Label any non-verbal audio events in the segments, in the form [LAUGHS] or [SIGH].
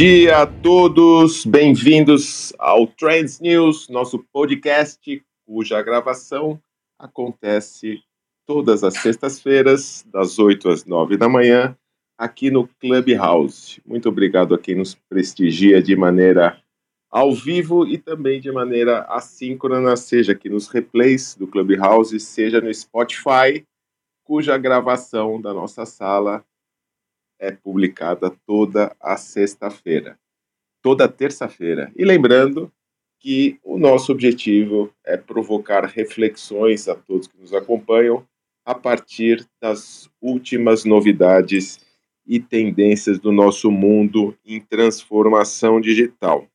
dia a todos, bem-vindos ao Trends News, nosso podcast, cuja gravação acontece todas as sextas-feiras, das 8 às 9 da manhã, aqui no Clubhouse. Muito obrigado a quem nos prestigia de maneira ao vivo e também de maneira assíncrona, seja aqui nos replays do Clubhouse, seja no Spotify, cuja gravação da nossa sala é publicada toda a sexta-feira, toda terça-feira. E lembrando que o nosso objetivo é provocar reflexões a todos que nos acompanham a partir das últimas novidades e tendências do nosso mundo em transformação digital.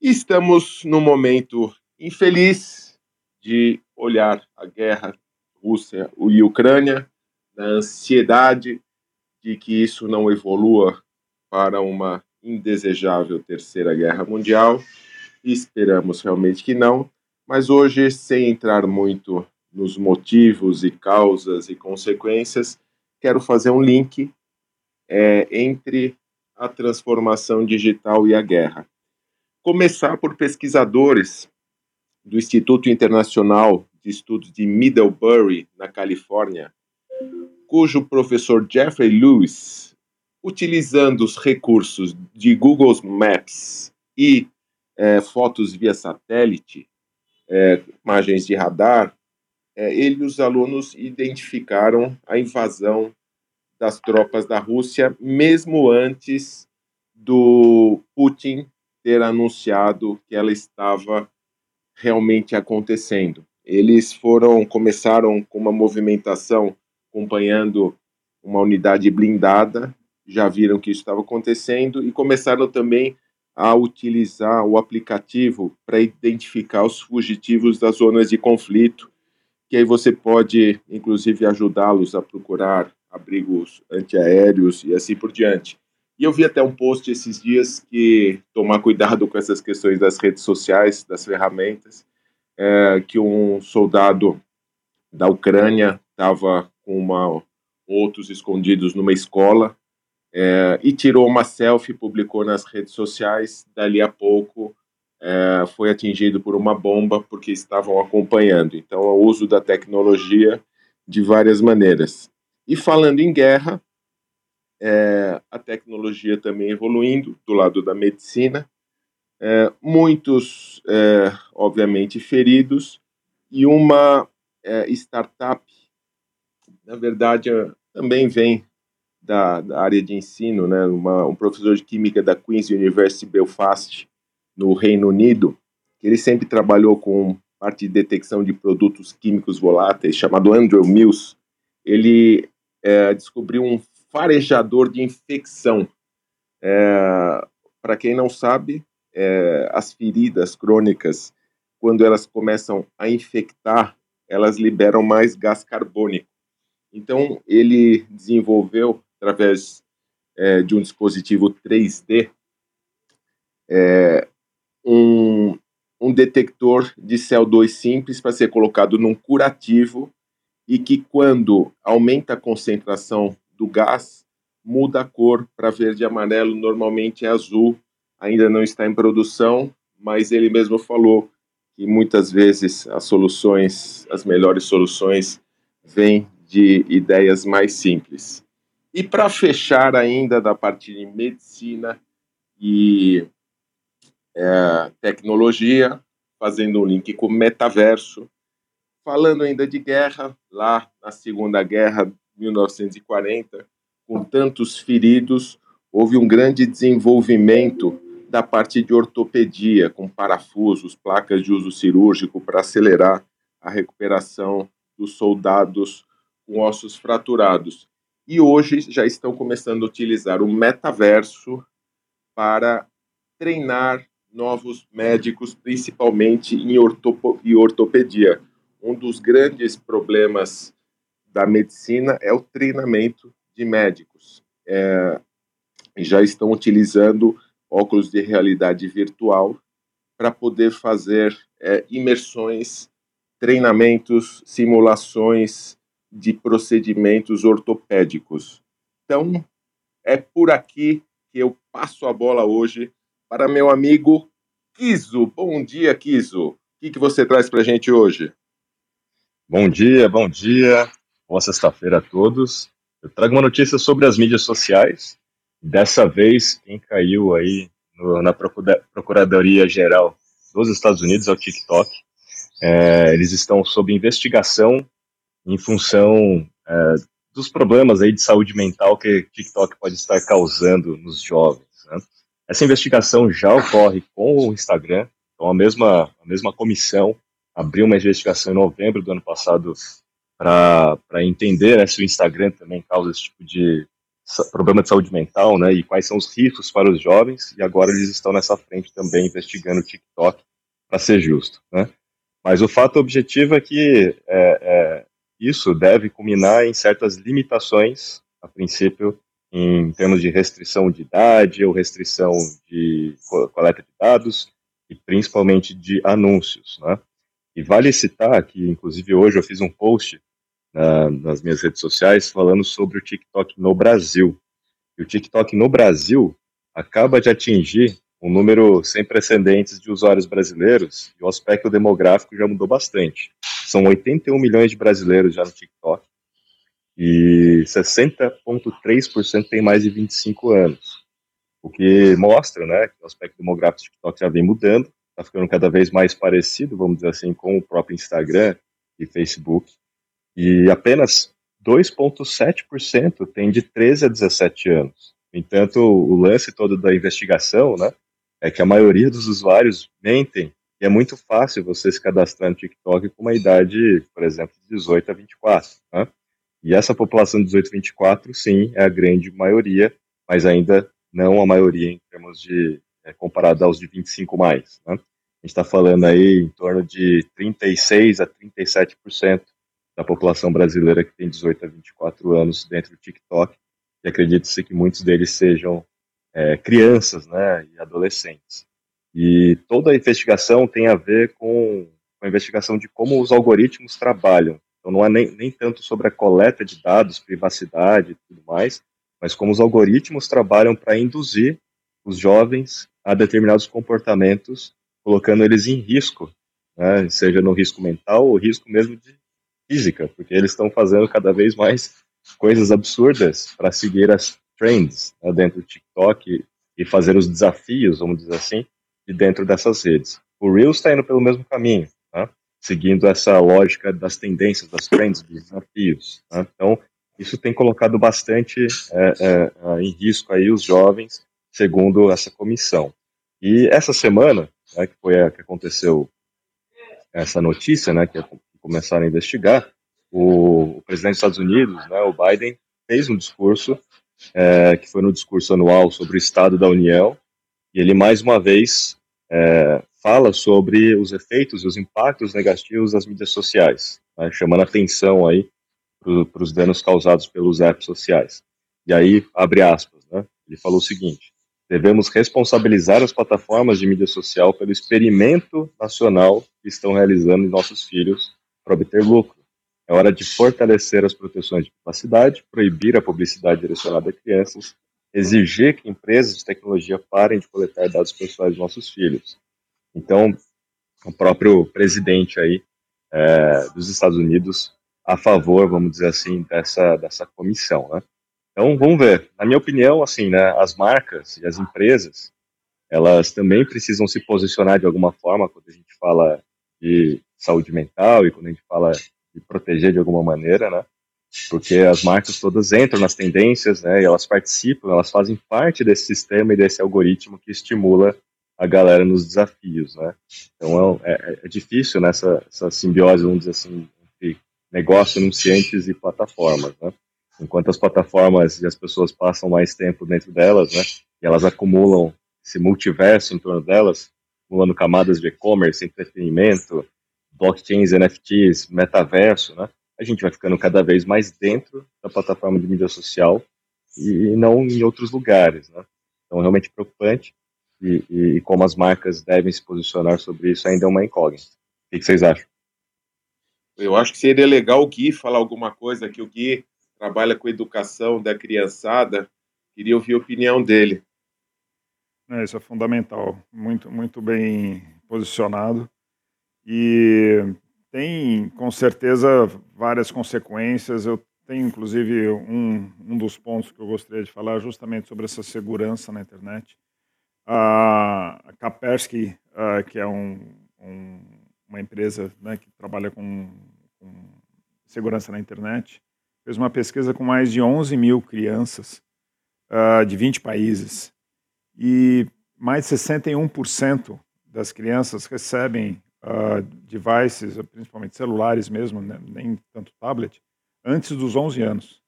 Estamos num momento infeliz de olhar a guerra Rússia e Ucrânia, na ansiedade de que isso não evolua para uma indesejável terceira guerra mundial. Esperamos realmente que não, mas hoje, sem entrar muito nos motivos e causas e consequências, quero fazer um link é, entre a transformação digital e a guerra. Começar por pesquisadores do Instituto Internacional de Estudos de Middlebury, na Califórnia, cujo professor Jeffrey Lewis, utilizando os recursos de Google Maps e é, fotos via satélite, é, imagens de radar, é, ele e os alunos identificaram a invasão das tropas da Rússia, mesmo antes do Putin ter anunciado que ela estava realmente acontecendo. Eles foram começaram com uma movimentação acompanhando uma unidade blindada, já viram que isso estava acontecendo e começaram também a utilizar o aplicativo para identificar os fugitivos das zonas de conflito, que aí você pode, inclusive, ajudá-los a procurar abrigos antiaéreos e assim por diante. E eu vi até um post esses dias que tomar cuidado com essas questões das redes sociais, das ferramentas, é, que um soldado da Ucrânia estava com uma, outros escondidos numa escola é, e tirou uma selfie, publicou nas redes sociais. Dali a pouco é, foi atingido por uma bomba porque estavam acompanhando. Então, o uso da tecnologia de várias maneiras. E falando em guerra, é, a tecnologia também evoluindo do lado da medicina, é, muitos, é, obviamente, feridos, e uma é, startup na verdade, também vem da, da, área de ensino, né? Uma, um professor de química da Queen's University Belfast, no Reino Unido, que ele sempre trabalhou com parte de detecção de produtos químicos voláteis, chamado Andrew Mills. Ele é, descobriu um farejador de infecção. É, Para quem não sabe, é, as feridas crônicas, quando elas começam a infectar, elas liberam mais gás carbônico. Então, ele desenvolveu, através é, de um dispositivo 3D, é, um, um detector de CO2 simples para ser colocado num curativo e que, quando aumenta a concentração do gás, muda a cor para verde e amarelo, normalmente é azul, ainda não está em produção, mas ele mesmo falou que muitas vezes as soluções, as melhores soluções, vêm de ideias mais simples. E para fechar ainda da parte de medicina e é, tecnologia, fazendo um link com o metaverso, falando ainda de guerra, lá na Segunda Guerra, 1940, com tantos feridos, houve um grande desenvolvimento da parte de ortopedia, com parafusos, placas de uso cirúrgico para acelerar a recuperação dos soldados com ossos fraturados. E hoje já estão começando a utilizar o metaverso para treinar novos médicos, principalmente em, ortopo ortopedia. Um dos grandes problemas da medicina é o treinamento de médicos. É, já estão utilizando óculos de realidade virtual para poder fazer é, imersões, treinamentos, simulações de procedimentos ortopédicos. Então, é por aqui que eu passo a bola hoje para meu amigo Kiso. Bom dia, Kiso. O que, que você traz para a gente hoje? Bom dia, bom dia. Boa sexta-feira a todos. Eu trago uma notícia sobre as mídias sociais. Dessa vez, quem caiu aí no, na Procuradoria Geral dos Estados Unidos é o TikTok. É, eles estão sob investigação em função é, dos problemas aí de saúde mental que TikTok pode estar causando nos jovens. Né? Essa investigação já ocorre com o Instagram, então a mesma, a mesma comissão abriu uma investigação em novembro do ano passado para entender né, se o Instagram também causa esse tipo de problema de saúde mental, né, e quais são os riscos para os jovens, e agora eles estão nessa frente também investigando o TikTok, para ser justo, né. Mas o fato objetivo é que é, é, isso deve culminar em certas limitações, a princípio, em termos de restrição de idade ou restrição de coleta de dados, e principalmente de anúncios, né. E vale citar que, inclusive, hoje eu fiz um post na, nas minhas redes sociais falando sobre o TikTok no Brasil. E o TikTok no Brasil acaba de atingir um número sem precedentes de usuários brasileiros e o aspecto demográfico já mudou bastante. São 81 milhões de brasileiros já no TikTok e 60,3% tem mais de 25 anos. O que mostra né, que o aspecto demográfico do TikTok já vem mudando, está ficando cada vez mais parecido, vamos dizer assim, com o próprio Instagram e Facebook. E apenas 2,7% tem de 13 a 17 anos. No entanto, o lance todo da investigação né, é que a maioria dos usuários mentem e é muito fácil você se cadastrar no TikTok com uma idade, por exemplo, de 18 a 24. Né? E essa população de 18 a 24, sim, é a grande maioria, mas ainda não a maioria em termos de é, comparado aos de 25 mais. Né? A gente está falando aí em torno de 36 a 37% da população brasileira que tem 18 a 24 anos dentro do TikTok, e acredita-se que muitos deles sejam é, crianças né, e adolescentes. E toda a investigação tem a ver com a investigação de como os algoritmos trabalham. Então, não é nem, nem tanto sobre a coleta de dados, privacidade e tudo mais, mas como os algoritmos trabalham para induzir os jovens a determinados comportamentos, colocando eles em risco, né, seja no risco mental ou risco mesmo de física, porque eles estão fazendo cada vez mais coisas absurdas para seguir as trends né, dentro do TikTok e fazer os desafios, vamos dizer assim, de dentro dessas redes. O Reels está indo pelo mesmo caminho, né, seguindo essa lógica das tendências, das trends, dos desafios. Né, então, isso tem colocado bastante é, é, em risco aí os jovens, segundo essa comissão. E essa semana, né, que foi a que aconteceu essa notícia, né, que começaram a investigar, o, o presidente dos Estados Unidos, né, o Biden, fez um discurso, é, que foi no discurso anual sobre o Estado da União, e ele mais uma vez é, fala sobre os efeitos e os impactos negativos das mídias sociais, né, chamando atenção aí para os danos causados pelos apps sociais. E aí, abre aspas, né, ele falou o seguinte, devemos responsabilizar as plataformas de mídia social pelo experimento nacional que estão realizando em nossos filhos para obter lucro. É hora de fortalecer as proteções de privacidade, proibir a publicidade direcionada a crianças, exigir que empresas de tecnologia parem de coletar dados pessoais dos nossos filhos. Então, o próprio presidente aí é, dos Estados Unidos a favor, vamos dizer assim, dessa, dessa comissão, né? Então, vamos ver. Na minha opinião, assim, né, as marcas e as empresas, elas também precisam se posicionar de alguma forma quando a gente fala de saúde mental e quando a gente fala de proteger de alguma maneira, né? Porque as marcas todas entram nas tendências, né? E elas participam, elas fazem parte desse sistema e desse algoritmo que estimula a galera nos desafios, né? Então é, é, é difícil nessa né, essa simbiose, vamos dizer assim, entre negócio, anunciantes e plataformas, né? Enquanto as plataformas e as pessoas passam mais tempo dentro delas, né? E elas acumulam esse multiverso em torno delas, acumulando camadas de e-commerce, entretenimento, blockchains, NFTs, metaverso, né? A gente vai ficando cada vez mais dentro da plataforma de mídia social e não em outros lugares, né? Então, realmente preocupante e, e, como as marcas devem se posicionar sobre isso ainda é uma incógnita. O que vocês acham? Eu acho que seria legal o Gui falar alguma coisa, que o Gui trabalha com educação da criançada, queria ouvir a opinião dele. É, isso é fundamental, muito, muito bem posicionado. E tem, com certeza, várias consequências. Eu tenho, inclusive, um, um dos pontos que eu gostaria de falar justamente sobre essa segurança na internet. A Kaspersky, que é um, um, uma empresa né, que trabalha com, com, segurança na internet, fez uma pesquisa com mais de 11 mil crianças de 20 países. E mais de 61% das crianças recebem uh, devices, principalmente celulares mesmo, né, nem tanto tablet, antes dos 11 anos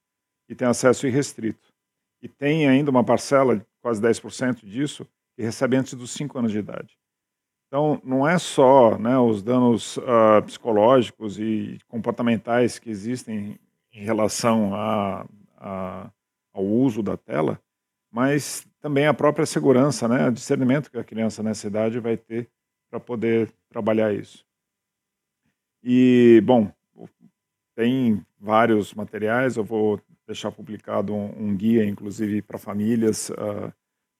e tem acesso irrestrito. E tem ainda uma parcela, quase 10% disso, que recebe antes dos 5 anos de idade. Então, não é só né, os danos uh, psicológicos e comportamentais que existem em relação a, a, ao uso da tela, mas também a própria segurança, né, o discernimento que a criança nessa idade vai ter para poder trabalhar isso. E, bom, tem vários materiais, eu vou deixar publicado um, um guia, inclusive, para famílias. Uh,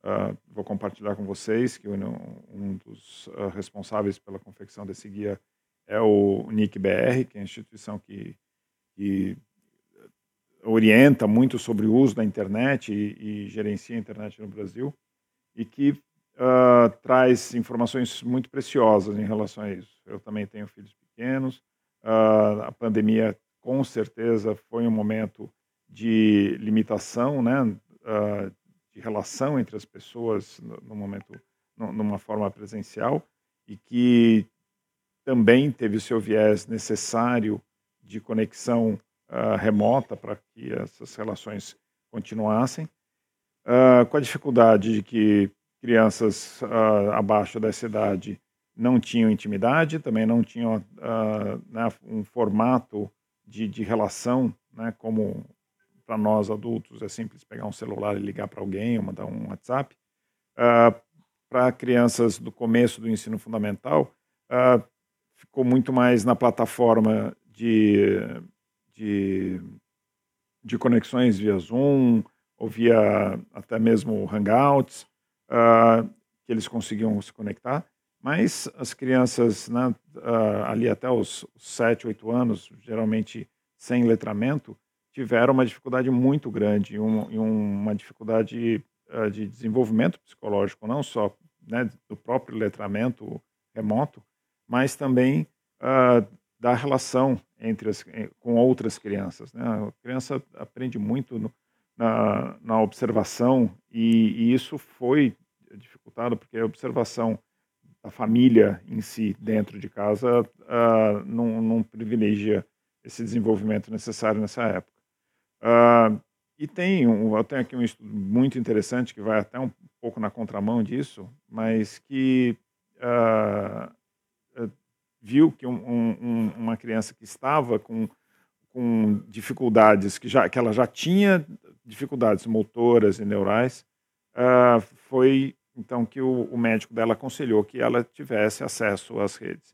uh, vou compartilhar com vocês que um, um dos uh, responsáveis pela confecção desse guia é o NIC-BR, que é a instituição que, que orienta muito sobre o uso da internet e, e gerencia a internet no Brasil e que uh, traz informações muito preciosas em relação a isso. Eu também tenho filhos pequenos, uh, a pandemia com certeza foi um momento de limitação, né, uh, de relação entre as pessoas no, momento, numa forma presencial e que também teve o seu viés necessário de conexão uh, remota para que essas relações continuassem, uh, com a dificuldade de que crianças uh, abaixo dessa idade não tinham intimidade, também não tinham né, um formato de, de relação, né, como para nós adultos é simples pegar um celular e ligar para alguém ou mandar um WhatsApp. para crianças do começo do ensino fundamental, ficou muito mais na plataforma de de, de conexões via Zoom ou via até mesmo Hangouts, uh, que eles conseguiam se conectar. Mas as crianças né, uh, ali até os 7, 8 anos, geralmente sem letramento, tiveram uma dificuldade muito grande, um, uma dificuldade uh, de desenvolvimento psicológico, não só né, do próprio letramento remoto, mas também uh, da relação entre as, com outras crianças. Né? A criança aprende muito no, na, na, observação e, e, isso foi dificultado porque a observação da família em si dentro de casa uh, não, não, privilegia esse desenvolvimento necessário nessa época. Uh, e tem um, eu tenho aqui um estudo muito interessante que vai até um pouco na contramão disso, mas que uh, viu que um, um, uma criança que estava com, com dificuldades, que, já, que ela já tinha dificuldades motoras e neurais, uh, foi então que o, o, médico dela aconselhou que ela tivesse acesso às redes.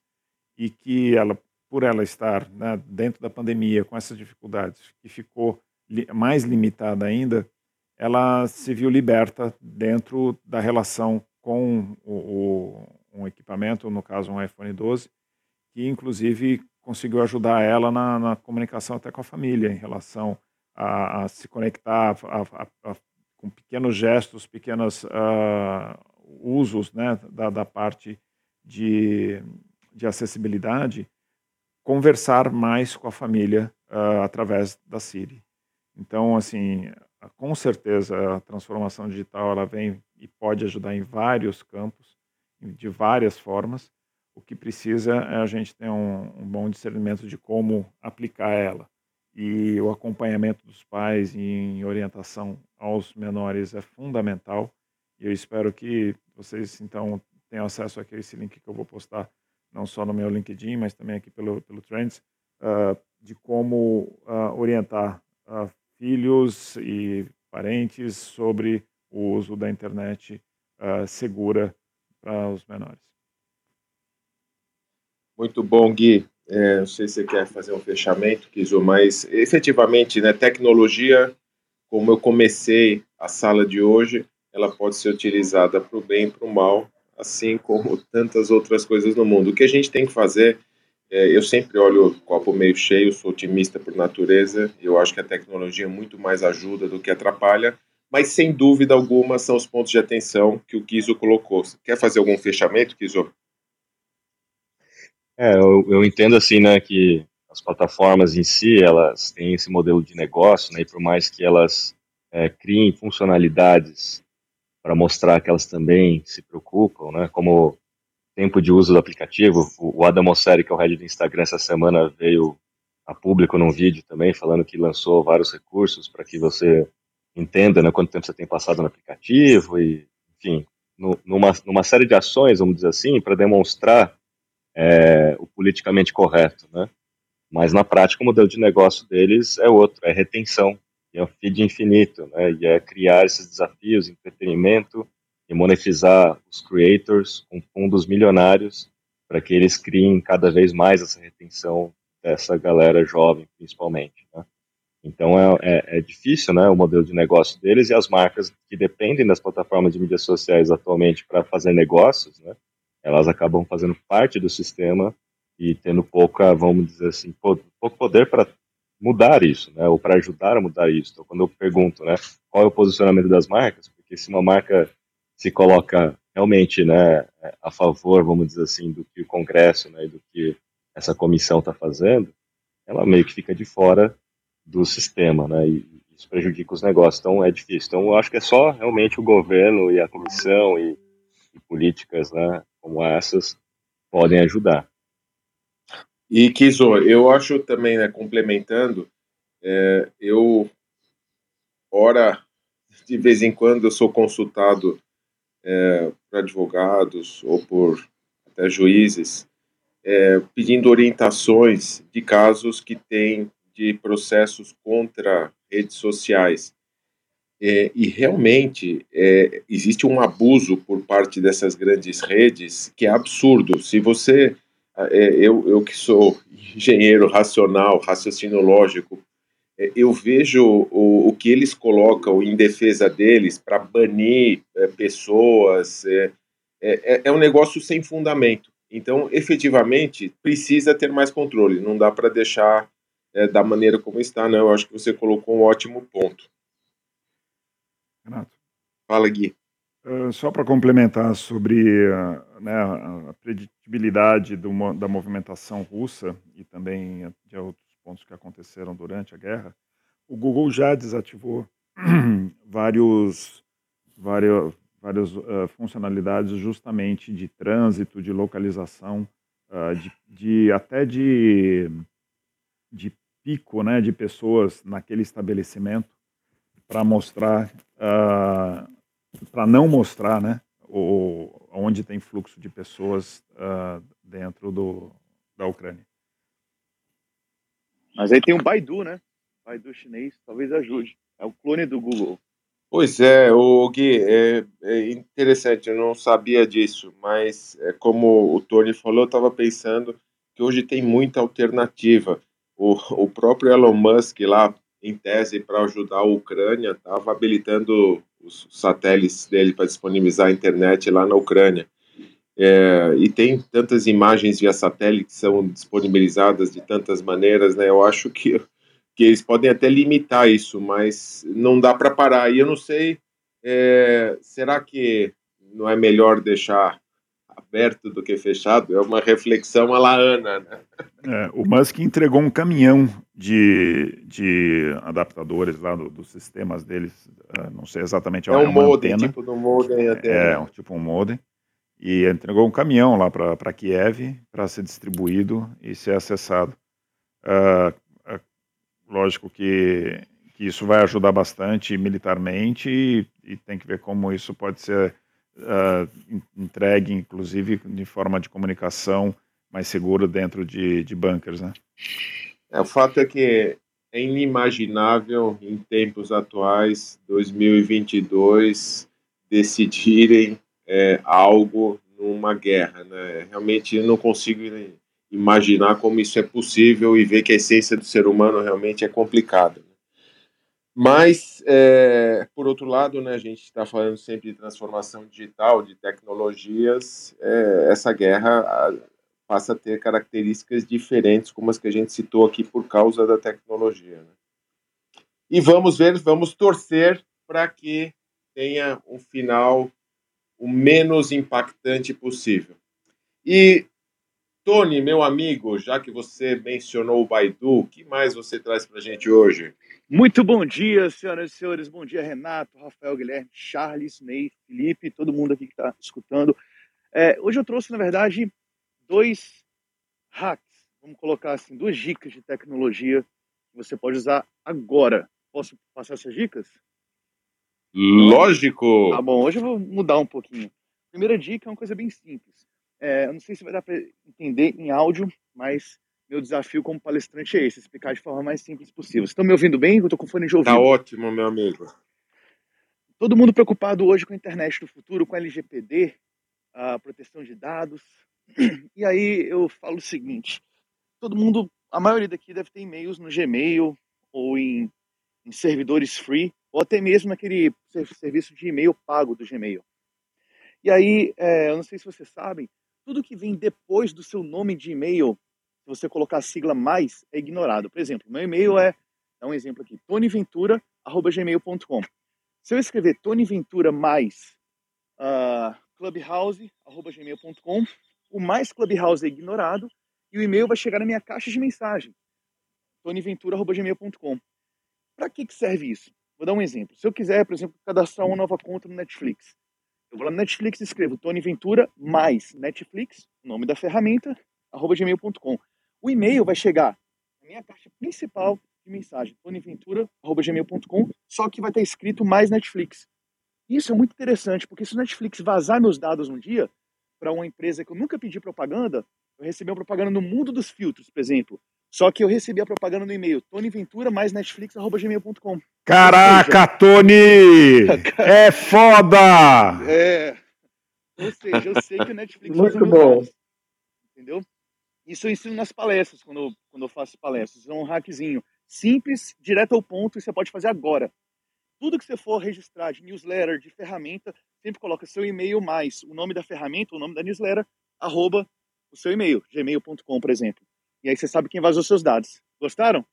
E que ela, por ela estar né, dentro da pandemia com essas dificuldades, que ficou li, mais limitada ainda, ela se viu liberta dentro da relação com o, o, um equipamento, no caso um iPhone 12, que inclusive conseguiu ajudar ela na, na comunicação até com a família, em relação a, a se conectar a, a, com pequenos gestos, pequenos uh, usos né, da, da parte de, de acessibilidade, conversar mais com a família uh, através da Siri. Então, assim, com certeza a transformação digital ela vem e pode ajudar em vários campos, de várias formas, o que precisa é a gente ter um, um bom discernimento de como aplicar ela. E o acompanhamento dos pais em orientação aos menores é fundamental. E eu espero que vocês, então, tenham acesso aqui a esse link que eu vou postar, não só no meu LinkedIn, mas também aqui pelo, pelo Trends, uh, de como uh, orientar uh, filhos e parentes sobre o uso da internet segura para os menores. Muito bom, Gui. É, não sei se você quer fazer um fechamento, Kizu, mas efetivamente, né, tecnologia, como eu comecei a sala de hoje, ela pode ser utilizada para o bem e para o mal, assim como tantas outras coisas no mundo. O que a gente tem que fazer, é, eu sempre olho o copo meio cheio, sou otimista por natureza, eu acho que a tecnologia muito mais ajuda do que atrapalha, mas sem dúvida alguma são os pontos de atenção que o Kiso colocou. Quer fazer algum fechamento, Kiso? É, eu, eu entendo assim, né, que as plataformas em si, elas têm esse modelo de negócio, né, e por mais que elas é, criem funcionalidades para mostrar que elas também se preocupam, né, como tempo de uso do aplicativo, o, Adam Mosseri, que é o head do Instagram, essa semana veio a público num vídeo também, falando que lançou vários recursos para que você entenda né, quanto tempo você tem passado no aplicativo e, enfim, no, numa, numa série de ações, vamos dizer assim, para demonstrar é, o politicamente correto, né? Mas na prática o modelo de negócio deles é outro, é retenção, é um feed infinito, né? E é criar esses desafios, entretenimento e monetizar os creators com fundos milionários para que eles criem cada vez mais essa retenção dessa galera jovem, principalmente. Né? Então é, é, é, difícil, né, o modelo de negócio deles e as marcas que dependem das plataformas de mídias sociais atualmente para fazer negócios, né, elas acabam fazendo parte do sistema e tendo pouca, vamos dizer assim, pouco poder para mudar isso, né, ou para ajudar a mudar isso. Então, quando eu pergunto, né, qual é o posicionamento das marcas, porque se uma marca se coloca realmente, né, a favor, vamos dizer assim, do que o Congresso, né, e do que essa comissão está fazendo, ela meio que fica de fora do sistema, né? E isso prejudica os negócios. Então é difícil. Então eu acho que é só realmente o governo e a comissão e, e políticas, né, como essas podem ajudar. E Kizo, eu acho também, né, complementando, é, eu ora de vez em quando eu sou consultado é, por advogados ou por até juízes é, pedindo orientações de casos que têm de processos contra redes sociais. É, e realmente é, existe um abuso por parte dessas grandes redes que é absurdo. Se você, é, eu, eu que sou engenheiro racional, raciocínio lógico, é, eu vejo o, o que eles colocam em defesa deles para banir é, pessoas, é, é, um negócio sem fundamento. Então, efetivamente, precisa ter mais controle, não dá para deixar da maneira como está, não. Eu acho que você colocou um ótimo ponto. Renato. Fala, Gui. Uh, só para complementar sobre uh, né, a predictibilidade do, da movimentação russa e também de outros pontos que aconteceram durante a guerra, o Google já desativou [CLEARS THROAT] vários, vários, várias uh, funcionalidades justamente de trânsito, de localização, de, de, até de, de pico né, de pessoas naquele estabelecimento para mostrar, uh, ah, para não mostrar né, o, onde tem fluxo de pessoas uh, dentro do, da Ucrânia. Mas aí tem o Baidu, né? Baidu chinês, talvez ajude. É o clone do Google. Pois é, o Gui, é, é interessante, eu não sabia disso, mas é, como o Tony falou, eu estava pensando que hoje tem muita alternativa o, o próprio Elon Musk lá, em tese, para ajudar a Ucrânia, estava habilitando os satélites dele para disponibilizar a internet lá na Ucrânia. É, e tem tantas imagens via satélite que são disponibilizadas de tantas maneiras, né? Eu acho que, que eles podem até limitar isso, mas não dá para parar. E eu não sei, é, será que não é melhor deixar aberto do que fechado, é uma reflexão à la Ana, né? É, o Musk entregou um caminhão de, de adaptadores lá do, dos sistemas deles, uh, não sei exatamente é, é um modem, antena. tipo do modem É, é tipo um modem. E entregou um caminhão lá para Kiev para ser distribuído e ser acessado. Uh, uh, lógico que, que isso vai ajudar bastante militarmente e, e tem que ver como isso pode ser uh, entregue, inclusive, de forma de comunicação mais segura dentro de, de bunkers, né? É, o fato é que é inimaginável em tempos atuais, 2022, decidirem é, algo numa guerra, né? Realmente eu não consigo imaginar como isso é possível e ver que a essência do ser humano realmente é complicada. Mas, é, por outro lado, né, a gente está falando sempre de transformação digital, de tecnologias, é, essa guerra passa a ter características diferentes, como as que a gente citou aqui, por causa da tecnologia. Né? E vamos ver, vamos torcer para que tenha um final o menos impactante possível. E, Tony, meu amigo, já que você mencionou o Baidu, o que mais você traz para a gente hoje? Muito bom dia, senhoras e senhores. Bom dia, Renato, Rafael, Guilherme, Charles, Ney, Felipe, todo mundo aqui que está escutando. É, hoje eu trouxe, na verdade, dois hacks, vamos colocar assim, duas dicas de tecnologia que você pode usar agora. Posso passar essas dicas? Lógico! Tá bom, hoje eu vou mudar um pouquinho. Primeira dica é uma coisa bem simples. É, eu não sei se vai dar para entender em áudio, mas meu desafio como palestrante é esse, explicar de forma mais simples possível. Vocês estão me ouvindo bem? Eu estou com fone de ouvido. Tá ótimo, meu amigo. Todo mundo preocupado hoje com a internet do futuro, com a LGPD, a proteção de dados. [CLEARS THROAT] E aí eu falo o seguinte: todo mundo, a maioria daqui deve ter e-mails no Gmail ou em, em servidores free, ou até mesmo naquele serviço de e-mail pago do Gmail. E aí, é, eu não sei se vocês sabem, tudo que vem depois do seu nome de e-mail, se você colocar a sigla mais, é ignorado. Por exemplo, meu e-mail é, dá um exemplo aqui, tonyventura.gmail.com. Se eu escrever tonyventura mais uh, clubhouse.gmail.com, o mais clubhouse é ignorado e o e-mail vai chegar na minha caixa de mensagem, tonyventura.gmail.com. Para que, que serve isso? Vou dar um exemplo. Se eu quiser, por exemplo, cadastrar uma nova conta no Netflix, eu vou lá no Netflix e escrevo Tony Ventura mais Netflix, nome da ferramenta, arroba gmail.com. O e-mail vai chegar na minha caixa principal de mensagem, tonyventura.gmail.com, só que vai estar escrito mais Netflix. Isso é muito interessante, porque se o Netflix vazar meus dados um dia para uma empresa que eu nunca pedi propaganda, eu recebi uma propaganda no mundo dos filtros, por exemplo. Só que eu recebi a propaganda no e-mail tonyventura mais netflix.gmail.com. Caraca, Tony! [LAUGHS] é foda! É. Ou seja, eu sei que o Netflix Muito bom. Dados, entendeu? Isso eu ensino nas palestras, quando eu, quando eu faço palestras. É um hackzinho simples, direto ao ponto, e você pode fazer agora. Tudo que você for registrar de newsletter, de ferramenta, sempre coloca seu e-mail mais o nome da ferramenta, o nome da newsletter, arroba o seu e-mail, gmail.com, por exemplo. E aí você sabe quem vazou seus dados. Gostaram?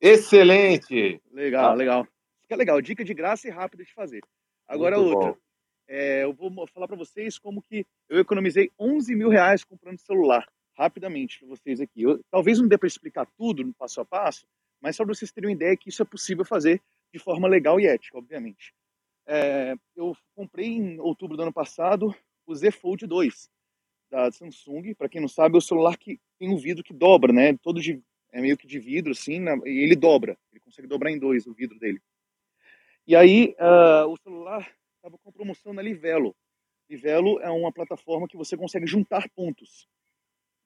Excelente! Legal, ah. legal. Fica legal. Dica de graça e rápida de fazer. Agora Muito outra. É, eu vou falar para vocês como que eu economizei 11 mil reais comprando celular. Rapidamente para vocês aqui. Eu, talvez não dê para explicar tudo no passo a passo, mas só para vocês terem uma ideia que isso é possível fazer de forma legal e ética, obviamente. É, eu comprei em outubro do ano passado o Z Fold 2 da Samsung. Para quem não sabe, é o celular que tem um vidro que dobra, né? Todo de, é meio que de vidro, assim, na, e ele dobra. Ele consegue dobrar em dois o vidro dele. E aí, uh, o celular estava com promoção na Livelo. Livelo é uma plataforma que você consegue juntar pontos.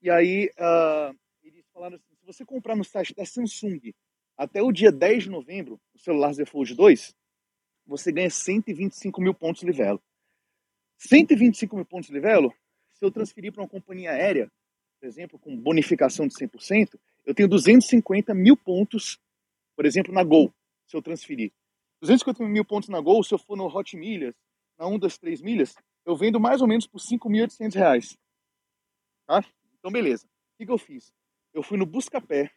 E aí, uh, eles falaram assim, se você comprar no site da Samsung até o dia 10 de novembro, o celular Z Fold 2, você ganha 125 mil pontos Livelo. 125 mil pontos Livelo, se eu transferir para uma companhia aérea, por exemplo, com bonificação de 100%, eu tenho 250 mil pontos, por exemplo, na Gol, se eu transferir. 250 mil pontos na Gol, se eu for no Hot Milhas, na 1 das 3 milhas, eu vendo mais ou menos por 5.800 reais. Tá? Então, beleza. O que, que eu fiz? Eu fui no Buscapé,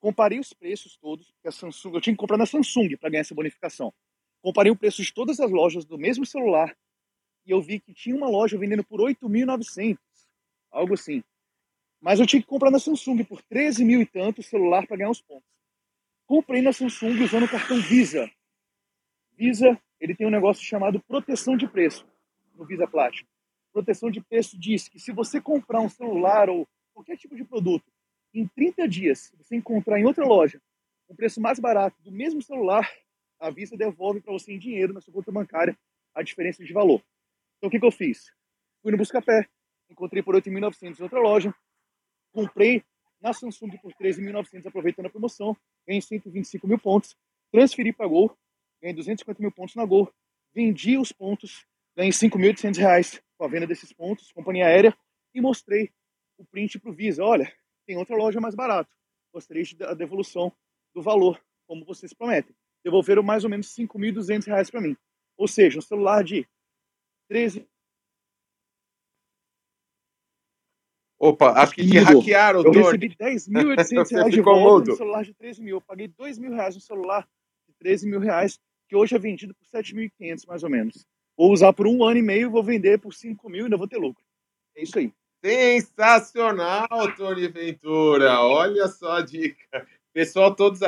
comparei os preços todos, que a Samsung, eu tinha que comprar na Samsung para ganhar essa bonificação. Comparei o preço de todas as lojas do mesmo celular e eu vi que tinha uma loja vendendo por 8.900, algo assim. Mas eu tinha que comprar na Samsung por 13 mil e tanto celular para ganhar os pontos. Comprei na Samsung usando o cartão Visa. Visa, ele tem um negócio chamado proteção de preço no Visa Platinum. Proteção de preço diz que se você comprar um celular ou qualquer tipo de produto, em 30 dias você encontrar em outra loja um preço mais barato do mesmo celular, a Visa devolve para você em dinheiro na sua conta bancária a diferença de valor. Então o que, que eu fiz? Fui no Buscapé, encontrei por 8.900 em outra loja, comprei na Samsung por 13.900 aproveitando a promoção, ganhei 125 mil pontos, transferi para a Gol, ganhei 250 mil pontos na Gol, vendi os pontos, ganhei 5.800 reais com a venda desses pontos, companhia aérea, e mostrei o print para o Visa. Olha, tem outra loja mais barato. Gostaria da devolução do valor como vocês prometem. Devolveram mais ou menos 5.200 reais para mim. Ou seja, um celular de 13 Opa, acho que hackearam, Eu recebi 10.800 reais [LAUGHS] de volta no celular de 13 mil. Eu paguei 2 mil reais no celular de 13 mil reais, que hoje é vendido por 7.500, mais ou menos. Vou usar por um ano e meio, vou vender por 5 mil e ainda vou ter lucro. É isso aí. Sensacional, Tony Ventura. Olha só a dica. Pessoal, todos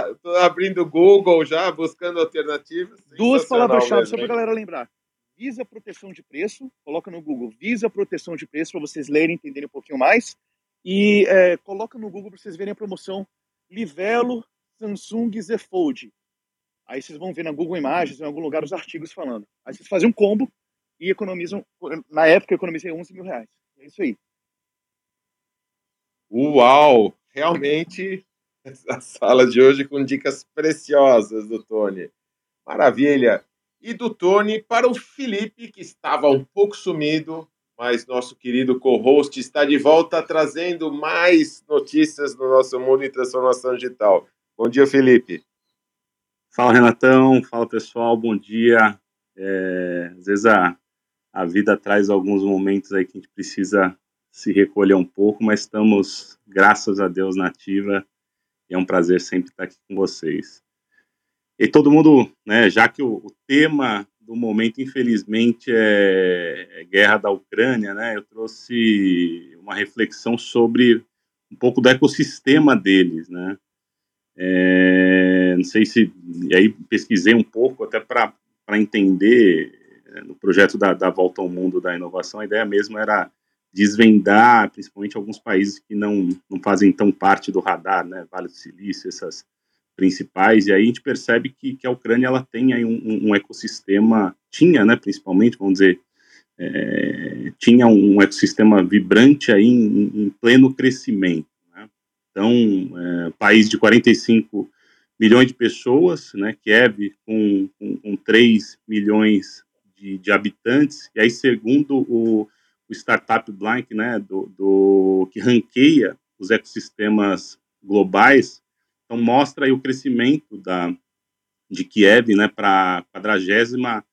abrindo o Google já, buscando alternativas. Duas palavras-chave só para a galera lembrar. Visa proteção de preço, coloca no Google Visa proteção de preço para vocês lerem e entenderem um pouquinho mais. E é, coloca no Google para vocês verem a promoção Livelo Samsung Z Fold. Aí vocês vão ver na Google Imagens, em algum lugar, os artigos falando. Aí vocês fazem um combo e economizam. Na época eu economizei 11 mil reais. É isso aí. Uau! Realmente, [LAUGHS] a sala de hoje com dicas preciosas do Tony. Maravilha! e do Tony para o Felipe, que estava um pouco sumido, mas nosso querido co-host está de volta trazendo mais notícias do nosso mundo em transformação digital. Bom dia, Felipe. Fala, Renatão. Fala, pessoal. Bom dia. É, às vezes a, a vida traz alguns momentos aí que a gente precisa se recolher um pouco, mas estamos, graças a Deus, na ativa. É um prazer sempre estar aqui com vocês. E todo mundo, né, já que o, o tema do momento, infelizmente, é, é, guerra da Ucrânia, né, eu trouxe uma reflexão sobre um pouco do ecossistema deles, né. É, não sei se. E aí pesquisei um pouco até para entender é, no projeto da, da Volta ao Mundo da Inovação, a ideia mesmo era desvendar, principalmente alguns países que não, não fazem tão parte do radar, né, Vale do Silício, essas principais, e aí a gente percebe que, que a Ucrânia ela tem aí um, um ecossistema, tinha, né, principalmente, vamos dizer, é, tinha um ecossistema vibrante aí em, em pleno crescimento. Né? Então, é, país de 45 milhões de pessoas, né, Kiev com, com, com 3 milhões de, de, habitantes, e aí segundo o, o Startup Blank, né, do, do, que ranqueia os ecossistemas globais, então mostra aí o crescimento da, de Kiev né, para a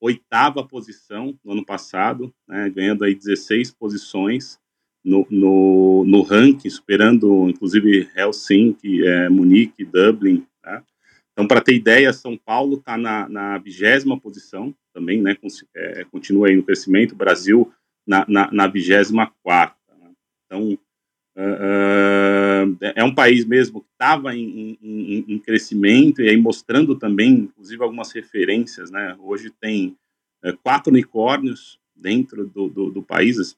48 posição no ano passado, né, ganhando aí 16 posições no, no, no ranking, superando inclusive Helsinki, é, Munique, Dublin. Tá? Então, para ter ideia, São Paulo está na, vigésima posição também, né, é, continua aí no crescimento, Brasil na vigésima quarta. Né? Então, Uh, é um país mesmo que estava em, em, em, crescimento e aí mostrando também, inclusive, algumas referências, né? Hoje tem uh, quatro unicórnios dentro do, do, do país, as,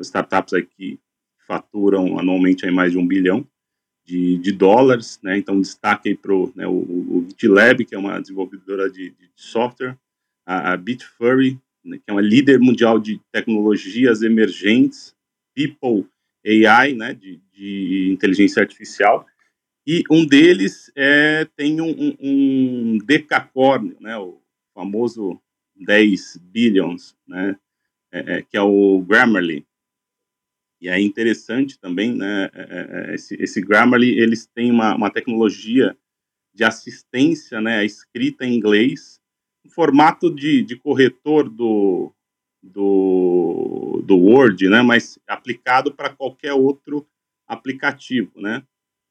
startups aqui faturam anualmente aí mais de um bilhão de, de dólares, né? Então, destaque para né, o, o GitLab, que é uma desenvolvedora de, de software, a, a Bitfurry, né, que é uma líder mundial de tecnologias emergentes, People AI, né, de, de inteligência artificial, e um deles é, tem um, um, decacórnio, né, o famoso 10 billions, né, é, é, que é o Grammarly. E é interessante também, né, é, é, esse, esse Grammarly, eles têm uma, uma tecnologia de assistência, né, escrita em inglês, formato de, de corretor do, do, do Word, né, mas aplicado para qualquer outro aplicativo, né,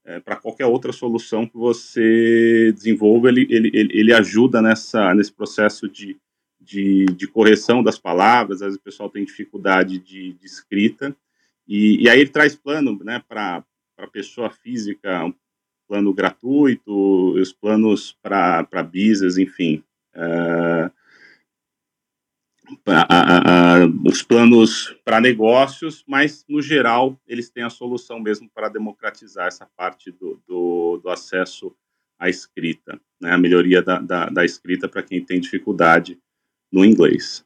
é, para qualquer outra solução que você desenvolva, ele, ele, ele ajuda nessa, nesse processo de, de, de correção das palavras, às vezes o pessoal tem dificuldade de, de escrita, e, e, aí ele traz plano né, para a pessoa física, um plano gratuito, os planos para business, enfim. Uh, a, a, os planos para negócios, mas no geral eles têm a solução mesmo para democratizar essa parte do, do, do acesso à escrita, né, a melhoria da, da, da escrita para quem tem dificuldade no inglês.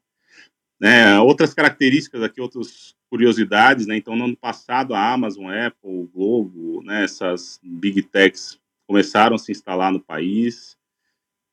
Né, outras características aqui, outras curiosidades, né, então no ano passado a Amazon, Apple, Globo, né, essas big techs começaram a se instalar no país.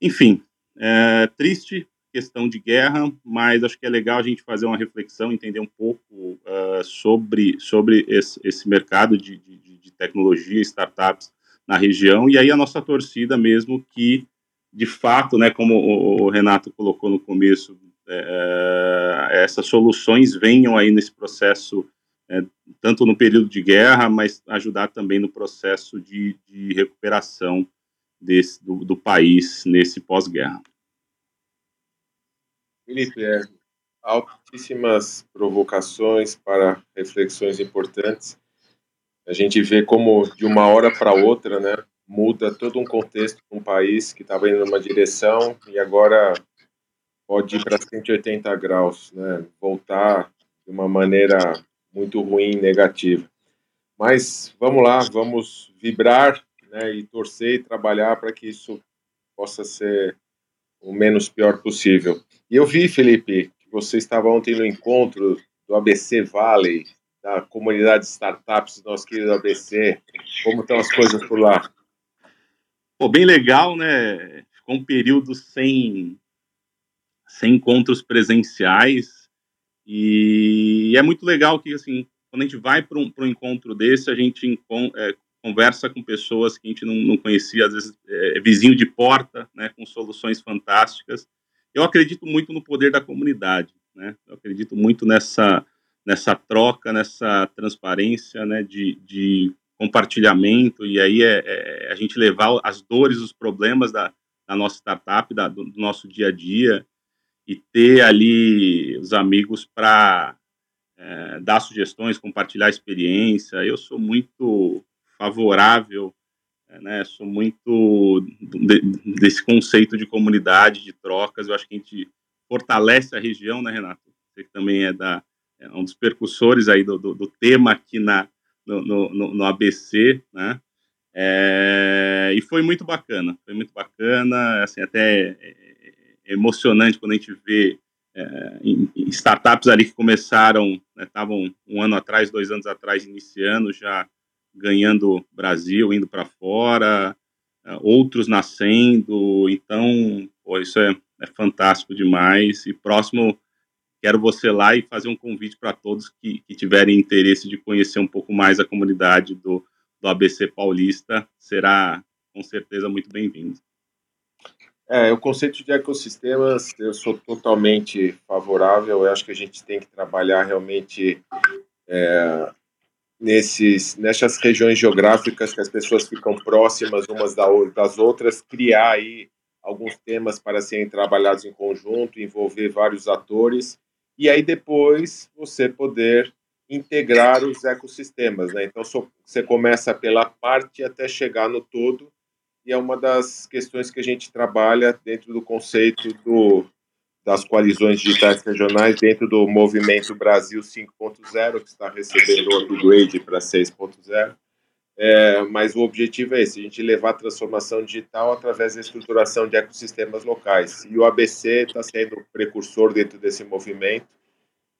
Enfim, é triste questão de guerra, mas acho que é legal a gente fazer uma reflexão, entender um pouco uh, sobre, sobre esse, esse mercado de, de, de, tecnologia, startups na região, e aí a nossa torcida mesmo que, de fato, né, como o, o Renato colocou no começo, é, é essas soluções venham aí nesse processo, é, tanto no período de guerra, mas ajudar também no processo de, de recuperação desse, do, do país nesse pós-guerra. Felipe, é, altíssimas provocações para reflexões importantes. A gente vê como de uma hora para outra, né, muda todo um contexto de um país que estava indo numa direção e agora pode ir para 180 graus, né, voltar de uma maneira muito ruim, negativa. Mas vamos lá, vamos vibrar, né, e torcer e trabalhar para que isso possa ser o menos pior possível. E eu vi, Felipe, que você estava ontem no encontro do ABC Valley, da comunidade de startups do nosso querido ABC. Como estão as coisas por lá? Pô, bem legal, né? Ficou um período sem, sem encontros presenciais e é muito legal que, assim, quando a gente vai para um, um encontro desse, a gente é, conversa com pessoas que a gente não, não conhecia, às vezes é, é, vizinho de porta, né, com soluções fantásticas. Eu acredito muito no poder da comunidade, né? Eu acredito muito nessa nessa troca, nessa transparência, né, de, de compartilhamento e aí é, é, a gente levar as dores, os problemas da, da nossa startup, da, do, do nosso dia a dia e ter ali os amigos para é, dar sugestões, compartilhar experiência. Eu sou muito favorável, é, né? Sou muito de, desse conceito de comunidade, de trocas. Eu acho que a gente fortalece a região, né, Renato? Você que também é da é um dos percussores aí do, do, do tema aqui na no, no, no ABC, né? É, e foi muito bacana, foi muito bacana, assim até é, é emocionante quando a gente vê é, startups ali que começaram, estavam né, um ano atrás, dois anos atrás, iniciando já ganhando Brasil, indo para fora, é, outros nascendo. Então, pô, isso é, é, fantástico demais. E próximo, quero você lá e fazer um convite para todos que, que, tiverem interesse de conhecer um pouco mais a comunidade do, do ABC Paulista. Será com certeza muito bem-vindo. É, o conceito de ecossistemas, eu sou totalmente favorável. Eu acho que a gente tem que trabalhar realmente é, nesses, nessas regiões geográficas que as pessoas ficam próximas umas das outras, criar aí alguns temas para serem trabalhados em conjunto, envolver vários atores, e aí depois você poder integrar os ecossistemas, né? Então você começa pela parte até chegar no todo, e é uma das questões que a gente trabalha dentro do conceito do das coalizões digitais regionais dentro do movimento Brasil 5.0, que está recebendo o upgrade para 6.0. É, mas o objetivo é esse, a gente levar a transformação digital através da estruturação de ecossistemas locais. E o ABC está sendo precursor dentro desse movimento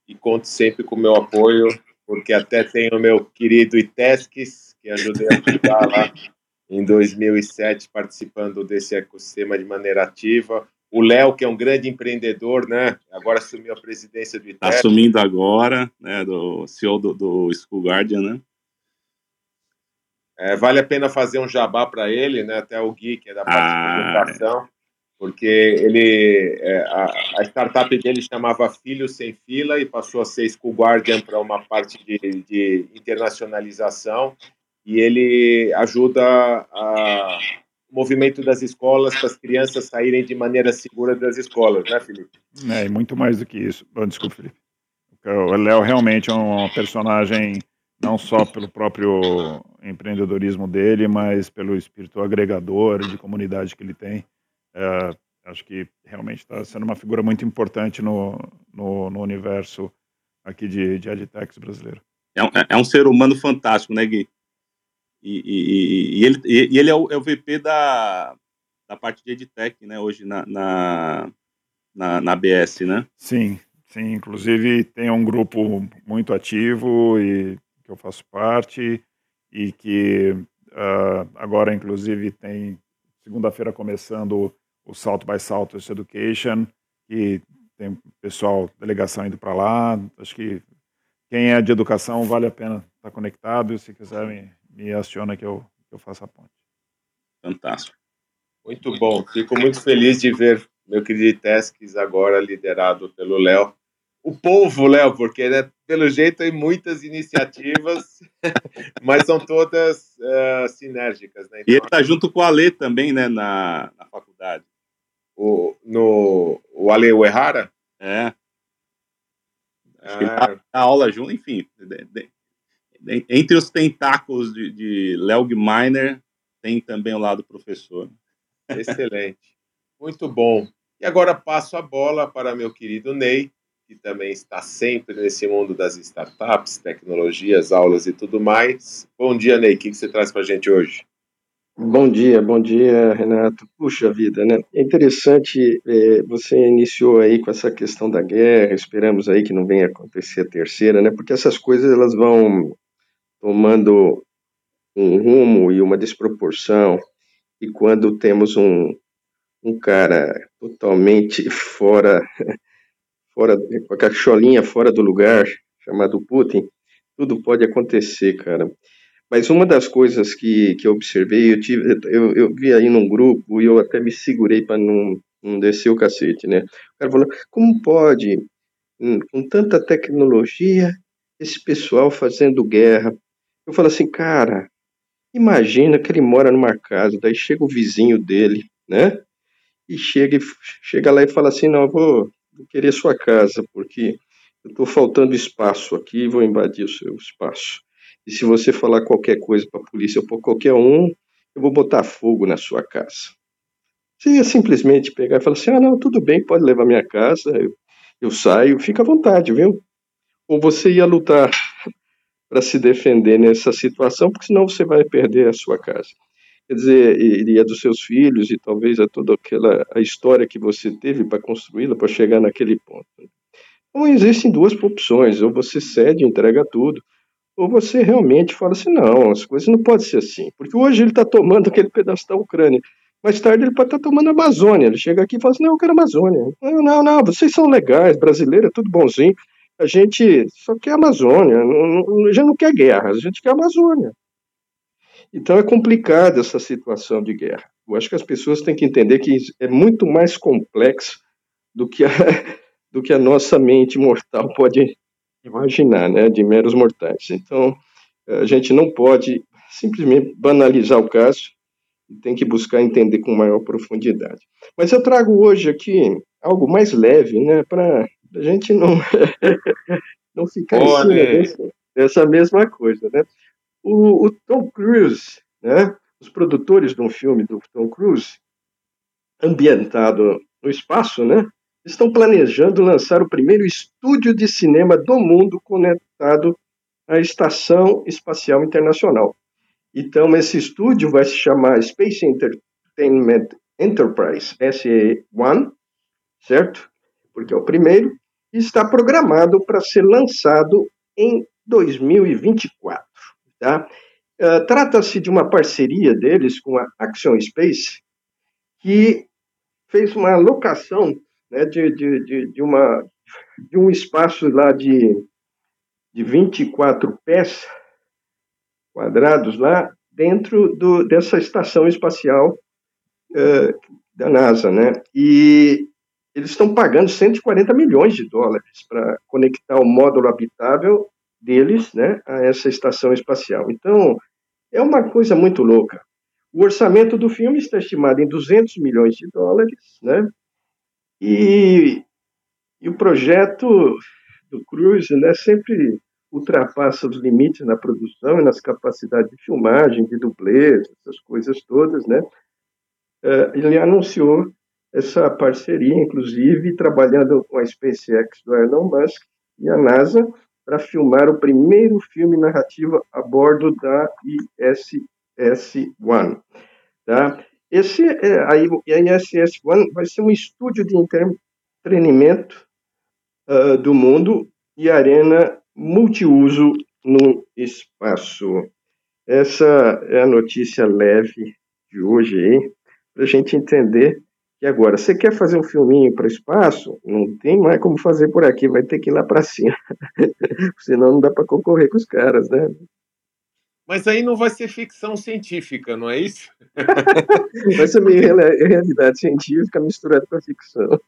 e conte sempre com o meu apoio, porque até tenho o meu querido Itesques, que ajudei a ajudar lá em 2007, participando desse ecossistema de maneira ativa o Léo, que é um grande empreendedor, né? Agora assumiu a presidência do ITEP. Assumindo agora, né? Do CEO do, do School Guardian, né? É, vale a pena fazer um jabá para ele, né? Até o Gui, que é da parte ah, de educação, porque ele, é, a, a, startup dele chamava Filho Sem Fila e passou a ser School Guardian para uma parte de, de internacionalização e ele ajuda a movimento das escolas para as crianças saírem de maneira segura das escolas, né, Felipe? É, e muito mais do que isso. Oh, desculpa, Felipe. O Léo realmente é um personagem não só pelo próprio empreendedorismo dele, mas pelo espírito agregador de comunidade que ele tem. É, acho que realmente está sendo uma figura muito importante no, no, no universo aqui de, de edtechs brasileiro. É um, é um ser humano fantástico, né, Gui? E, e, e ele, e, ele é o, é VP da, da parte de EdTech, né, hoje na, na, na, na ABS, né? Sim, sim. Inclusive tem um grupo muito ativo e que eu faço parte e que uh, agora, inclusive, tem segunda-feira começando o Salto by Salto Education, que tem pessoal, delegação indo para lá. Acho que quem é de educação vale a pena estar conectado e se quiserem me aciona que eu, que eu faço a ponte. fantástico. Muito bom. Fico muito feliz de ver meu querido Tesques agora liderado pelo Léo. O povo, Léo, porque né, pelo jeito tem muitas iniciativas, [LAUGHS] mas são todas uh, sinérgicas. Né? Então, e ele está junto com o Ale também, né, na, na faculdade. O, no, o Ale Uehara? É. Acho que ele tá na aula junto, enfim. De, de, entre os tentáculos de, de Léo Miner, tem também o lado professor. Excelente. [LAUGHS] Muito bom. E agora passo a bola para meu querido Ney, que também está sempre nesse mundo das startups, tecnologias, aulas e tudo mais. Bom dia, Ney. O que você traz para a gente hoje? Bom dia, bom dia, Renato. Puxa vida, né? É interessante, é, você iniciou aí com essa questão da guerra, esperamos aí que não venha acontecer a terceira, né? Porque essas coisas elas vão tomando um rumo e uma desproporção, e quando temos um, um cara totalmente fora, [LAUGHS] fora com a cacholinha fora do lugar, chamado Putin, tudo pode acontecer, cara. Mas uma das coisas que, que eu observei, eu, tive, eu, eu vi aí num grupo e eu até me segurei para não, não descer o cacete, né? O cara falou, como pode, hum, com tanta tecnologia, esse pessoal fazendo guerra? Eu falo assim, cara, imagina que ele mora numa casa, daí chega o vizinho dele, né? E chega, chega lá e fala assim, não, eu vou, vou querer sua casa, porque eu estou faltando espaço aqui, vou invadir o seu espaço. E se você falar qualquer coisa para a polícia ou para qualquer um, eu vou botar fogo na sua casa. Você ia simplesmente pegar e falar assim: ah, não, tudo bem, pode levar minha casa, eu, eu saio, fica à vontade, viu? Ou você ia lutar para se defender nessa situação, porque senão você vai perder a sua casa. Quer dizer, iria dos seus filhos e talvez a toda aquela a história que você teve para construí-la, para chegar naquele ponto. Então, existem duas opções: ou você cede, entrega tudo, ou você realmente fala assim, não, as coisas não podem ser assim, porque hoje ele está tomando aquele pedaço da Ucrânia, mais tarde ele pode estar tá tomando a Amazônia, ele chega aqui e fala assim, não, eu quero a Amazônia, não, não, não, vocês são legais, brasileiro é tudo bonzinho, a gente só quer Amazônia, não, a gente não quer guerra, a gente quer Amazônia. Então é complicada essa situação de guerra. Eu acho que as pessoas têm que entender que é muito mais complexo do que a, [LAUGHS] do que a nossa mente mortal [LAUGHS] pode imaginar, né, de meros mortais. Então, a gente não pode simplesmente banalizar o caso e tem que buscar entender com maior profundidade. Mas eu trago hoje aqui algo mais leve, né, para a gente não [LAUGHS] não ficar Boa, em cima dessa, dessa, mesma coisa, né? O, o, Tom Cruise, né? Os produtores de um filme do Tom Cruise ambientado no espaço, né? estão planejando lançar o primeiro estúdio de cinema do mundo conectado à Estação Espacial Internacional. Então, esse estúdio vai se chamar Space Entertainment Enterprise, SE-1, certo? Porque é o primeiro, e está programado para ser lançado em 2024. Tá? Uh, Trata-se de uma parceria deles com a Action Space, que fez uma locação né, de, de, de, de, uma, de um espaço lá de, de 24 pés quadrados lá dentro do, dessa estação espacial uh, da NASA, né? E eles estão pagando 140 milhões de dólares para conectar o módulo habitável deles, né, a essa estação espacial. Então, é uma coisa muito louca. O orçamento do filme está estimado em 200 milhões de dólares, né? E, e o projeto do Cruise né, sempre ultrapassa os limites na produção e nas capacidades de filmagem, de dublês, essas coisas todas, né? Uh, ele anunciou essa parceria, inclusive, trabalhando com a SpaceX do Elon Musk e a NASA para filmar o primeiro filme narrativo a bordo da ISS-1. Tá? Esse, é, a, ISS One vai ser um estúdio de entretenimento uh, do mundo e arena multiuso no espaço. Essa é a notícia leve de hoje para a gente entender que agora, você quer fazer um filminho para o espaço? Não tem mais como fazer por aqui, vai ter que ir lá para cima. [LAUGHS] Senão não dá para concorrer com os caras, né? Mas aí não vai ser ficção científica, não é isso? [LAUGHS] vai ser meio realidade científica misturada com a ficção.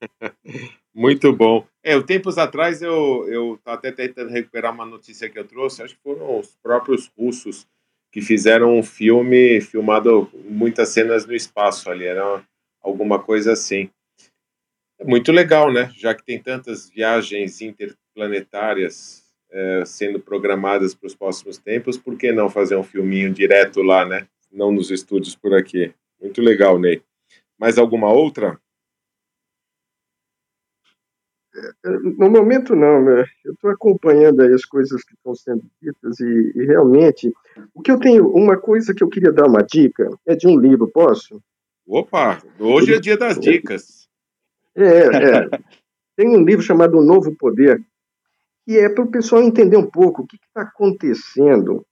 [LAUGHS] Muito bom. É, tempos atrás eu eu até tentando recuperar uma notícia que eu trouxe, acho que foram os próprios russos que fizeram um filme filmado muitas cenas no espaço ali, era alguma coisa assim. É muito legal, né? Já que tem tantas viagens interplanetárias é, sendo programadas para os próximos tempos, por que não fazer um filminho direto lá, né? Não nos estúdios por aqui. Muito legal, Ney. Mais alguma outra? No momento, não. Né? Eu estou acompanhando as coisas que estão sendo ditas e, e, realmente, o que eu tenho, uma coisa que eu queria dar uma dica é de um livro, posso? Opa, hoje é dia das dicas. É, é. [LAUGHS] Tem um livro chamado O Novo Poder, que é para o pessoal entender um pouco o que está acontecendo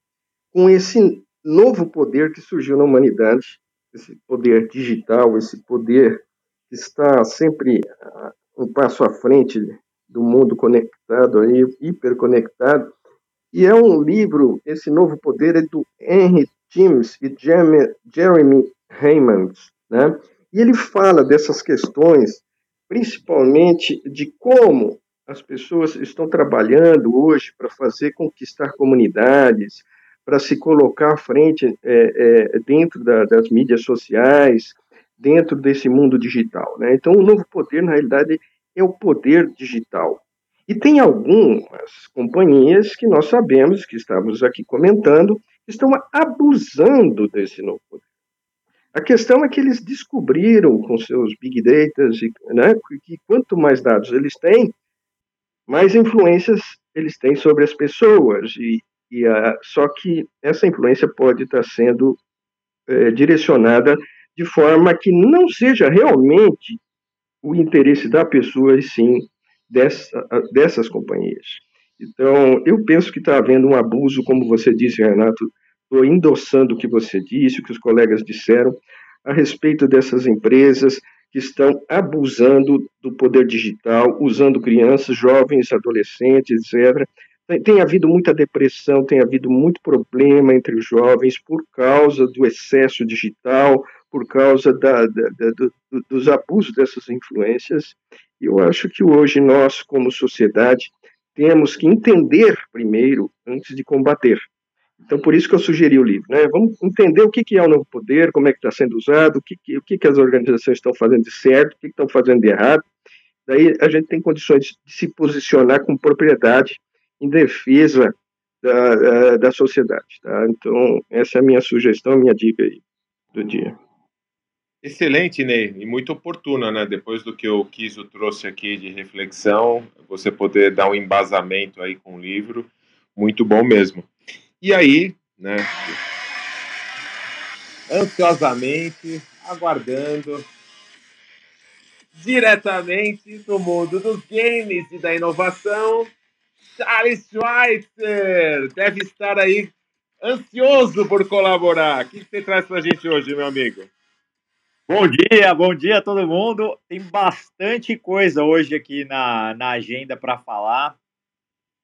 com esse novo poder que surgiu na humanidade, esse poder digital, esse poder que está sempre um passo à frente do mundo conectado, aí, hiperconectado. E é um livro, esse novo poder é do Henry James e Jeremy Raymond, né? E ele fala dessas questões, principalmente de como as pessoas estão trabalhando hoje para fazer conquistar comunidades, para se colocar à frente é, é, dentro da, das mídias sociais, dentro desse mundo digital. Né? Então, o novo poder, na realidade, é o poder digital. E tem algumas companhias que nós sabemos, que estamos aqui comentando, estão abusando desse novo poder. A questão é que eles descobriram com seus big data né, que quanto mais dados eles têm, mais influências eles têm sobre as pessoas. E, e a, só que essa influência pode estar sendo é, direcionada de forma que não seja realmente o interesse da pessoa, e sim dessa, dessas companhias. Então, eu penso que está havendo um abuso, como você disse, Renato, estou endossando o que você disse, o que os colegas disseram, a respeito dessas empresas que estão abusando do poder digital, usando crianças, jovens, adolescentes, etc. Tem, tem, havido muita depressão, tem havido muito problema entre os jovens por causa do excesso digital, por causa da, da, do, dos abusos dessas influências. E eu acho que hoje nós, como sociedade, temos que entender primeiro antes de combater. Então, por isso que eu sugeri o livro. Né? Vamos entender o que, é o novo poder, como é que está sendo usado, o que, o que, as organizações estão fazendo de certo, o que, estão fazendo de errado. Daí a gente tem condições de se posicionar com propriedade em defesa da, da, da sociedade. Tá? Então, essa é a minha sugestão, a minha dica aí do dia. Excelente, Ney, e muito oportuna, né? Depois do que o Kiso trouxe aqui de reflexão, você poder dar um embasamento aí com o livro, muito bom mesmo. E aí, né, ansiosamente, aguardando, diretamente do mundo dos games e da inovação, Charles Schweitzer deve estar aí ansioso por colaborar. O que você traz para a gente hoje, meu amigo? Bom dia, bom dia a todo mundo. Tem bastante coisa hoje aqui na, na agenda para falar.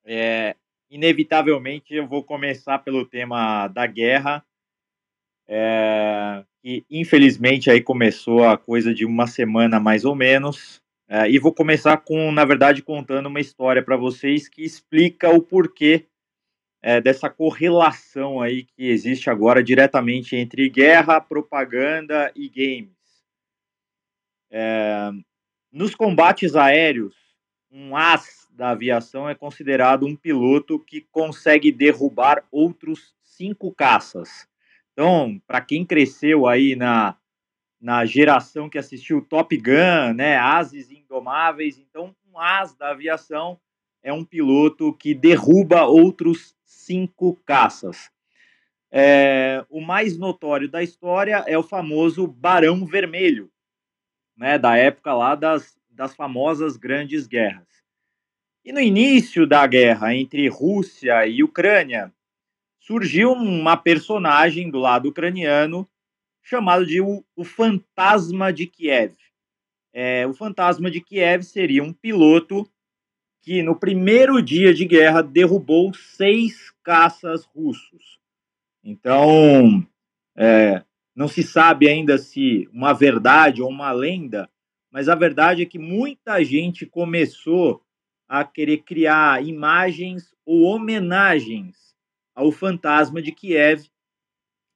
É, inevitavelmente eu vou começar pelo tema da guerra, é, que infelizmente aí começou a coisa de uma semana mais ou menos. É, e vou começar com, na verdade, contando uma história para vocês que explica o porquê é, dessa correlação aí que existe agora diretamente entre guerra, propaganda e games. É, nos combates aéreos, um as da aviação é considerado um piloto que consegue derrubar outros cinco caças. Então, para quem cresceu aí na, na geração que assistiu Top Gun, né, Ases Indomáveis, então um as da aviação é um piloto que derruba outros cinco caças. É, o mais notório da história é o famoso Barão Vermelho, né, da época lá das, das famosas grandes guerras. E no início da guerra entre Rússia e Ucrânia, surgiu uma personagem do lado ucraniano chamado de o, o Fantasma de Kiev. É, o Fantasma de Kiev seria um piloto que no primeiro dia de guerra derrubou seis caças russos. Então, é, não se sabe ainda se uma verdade ou uma lenda, mas a verdade é que muita gente começou a querer criar imagens ou homenagens ao fantasma de Kiev,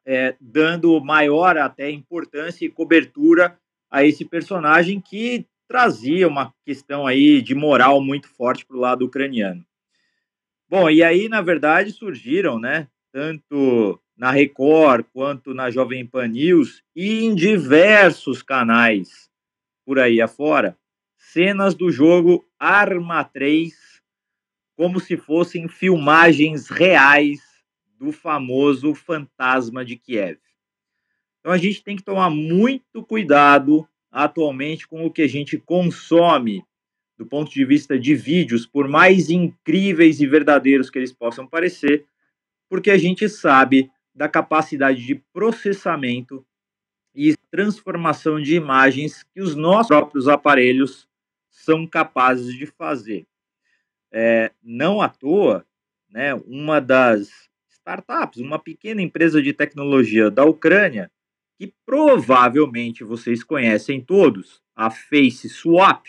é, dando maior até importância e cobertura a esse personagem que trazia uma questão aí de moral muito forte para o lado ucraniano. Bom, e aí, na verdade, surgiram, né, tanto na Record quanto na Jovem Pan News e em diversos canais por aí afora, cenas do jogo Arma 3 como se fossem filmagens reais do famoso fantasma de Kiev. Então a gente tem que tomar muito cuidado atualmente com o que a gente consome do ponto de vista de vídeos, por mais incríveis e verdadeiros que eles possam parecer, porque a gente sabe da capacidade de processamento e transformação de imagens que os nossos próprios aparelhos são capazes de fazer. É, não à toa, né, uma das startups, uma pequena empresa de tecnologia da Ucrânia, que provavelmente vocês conhecem todos, a Face Swap,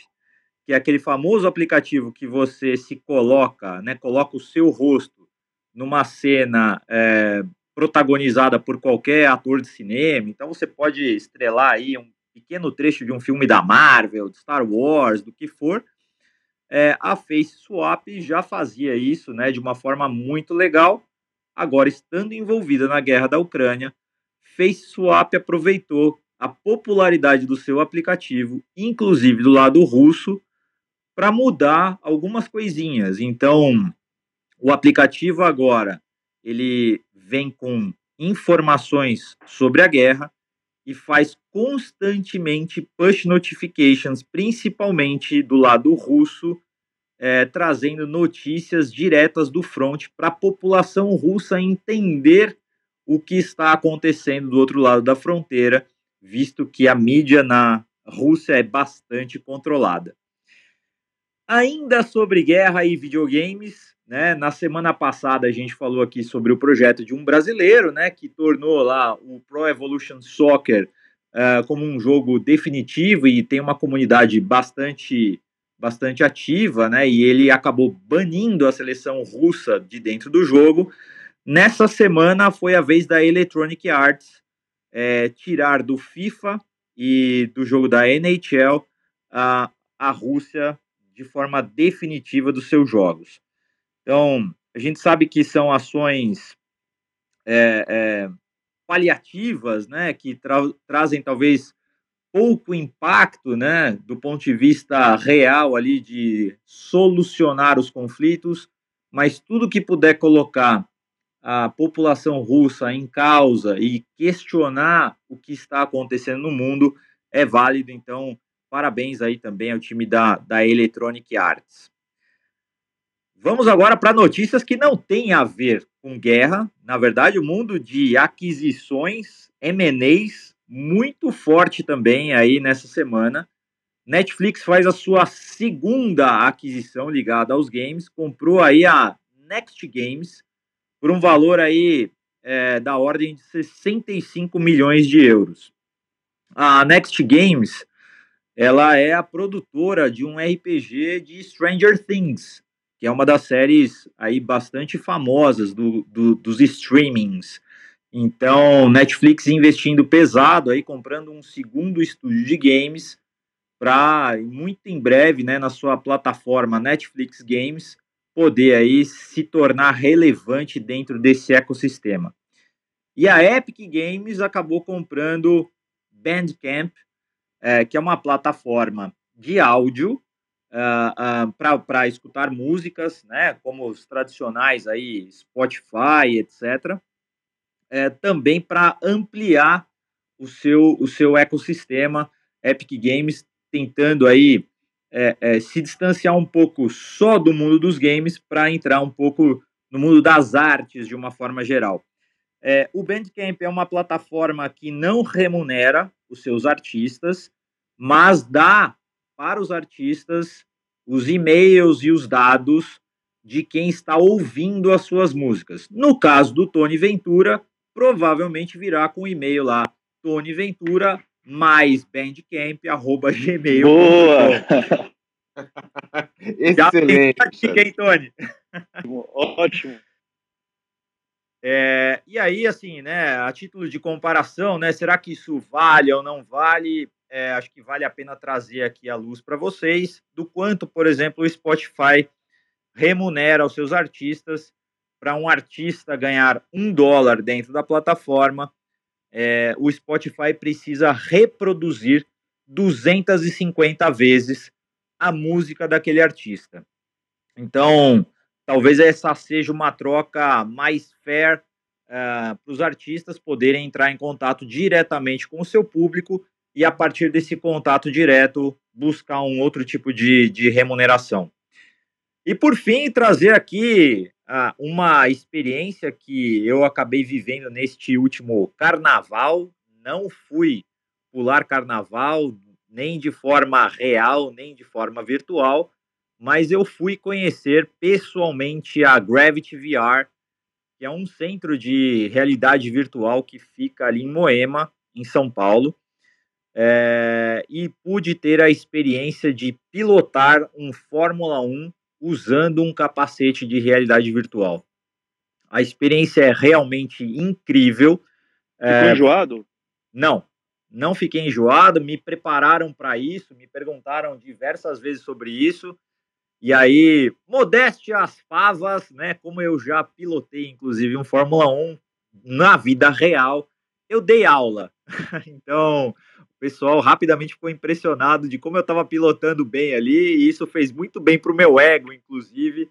que é aquele famoso aplicativo que você se coloca, né, coloca o seu rosto numa cena é, protagonizada por qualquer ator de cinema. Então você pode estrelar aí um pequeno trecho de um filme da Marvel, de Star Wars, do que for. É, a Face Swap já fazia isso, né, de uma forma muito legal. Agora, estando envolvida na guerra da Ucrânia, FaceSwap aproveitou a popularidade do seu aplicativo, inclusive do lado russo, para mudar algumas coisinhas. Então, o aplicativo agora ele vem com informações sobre a guerra e faz constantemente push notifications, principalmente do lado russo, é, trazendo notícias diretas do front para a população russa entender o que está acontecendo do outro lado da fronteira, visto que a mídia na Rússia é bastante controlada. Ainda sobre guerra e videogames, né? Na semana passada a gente falou aqui sobre o projeto de um brasileiro, né, que tornou lá o Pro Evolution Soccer uh, como um jogo definitivo e tem uma comunidade bastante bastante ativa, né? E ele acabou banindo a seleção russa de dentro do jogo. Nessa semana foi a vez da Electronic Arts é, tirar do FIFA e do jogo da NHL a, a Rússia de forma definitiva dos seus jogos. Então, a gente sabe que são ações é, é, paliativas, né, que tra trazem talvez pouco impacto, né, do ponto de vista real ali de solucionar os conflitos, mas tudo que puder colocar a população russa em causa e questionar o que está acontecendo no mundo é válido. Então, parabéns aí também ao time da, da Electronic Arts. Vamos agora para notícias que não têm a ver com guerra. Na verdade, o mundo de aquisições, M&As, muito forte também aí nessa semana. Netflix faz a sua segunda aquisição ligada aos games, comprou aí a Next Games, por um valor aí é, da ordem de 65 milhões de euros. A Next Games ela é a produtora de um RPG de Stranger Things, que é uma das séries aí bastante famosas do, do, dos streamings. Então, Netflix investindo pesado aí, comprando um segundo estúdio de games para muito em breve, né, na sua plataforma Netflix Games, poder aí se tornar relevante dentro desse ecossistema. E a Epic Games acabou comprando Bandcamp, é, que é uma plataforma de áudio uh, uh, para escutar músicas, né, como os tradicionais aí Spotify, etc. É, também para ampliar o seu, o seu ecossistema. Epic Games tentando aí é, é, se distanciar um pouco só do mundo dos games para entrar um pouco no mundo das artes de uma forma geral. É, o Bandcamp é uma plataforma que não remunera os seus artistas, mas dá para os artistas os e-mails e os dados de quem está ouvindo as suas músicas. No caso do Tony Ventura, provavelmente virá com o e-mail lá, Tony Ventura mais bandcamp@gmail. Boa! [LAUGHS] Excelente. Já dica, hein, Tony? Ótimo. É, e aí, assim, né, a título de comparação, né, será que isso vale ou não vale? É, acho que vale a pena trazer aqui a luz para vocês do quanto, por exemplo, o Spotify remunera os seus artistas. Para um artista ganhar um dólar dentro da plataforma, é, o Spotify precisa reproduzir 250 vezes a música daquele artista. Então, talvez essa seja uma troca mais fair uh, para os artistas poderem entrar em contato diretamente com o seu público e, a partir desse contato direto, buscar um outro tipo de, de remuneração. E, por fim, trazer aqui uh, uma experiência que eu acabei vivendo neste último carnaval. Não fui pular carnaval, nem de forma real, nem de forma virtual, mas eu fui conhecer pessoalmente a Gravity VR, que é um centro de realidade virtual que fica ali em Moema, em São Paulo, é, e pude ter a experiência de pilotar um Fórmula 1 usando um capacete de realidade virtual. A experiência é realmente incrível. Ficou é, enjoado? Não, não fiquei enjoado. Me prepararam para isso, me perguntaram diversas vezes sobre isso. E aí, modéstia às favas, né? Como eu já pilotei, inclusive, um Fórmula 1 na vida real, eu dei aula. [LAUGHS] então, pessoal rapidamente ficou impressionado de como eu estava pilotando bem ali, e isso fez muito bem para o meu ego, inclusive.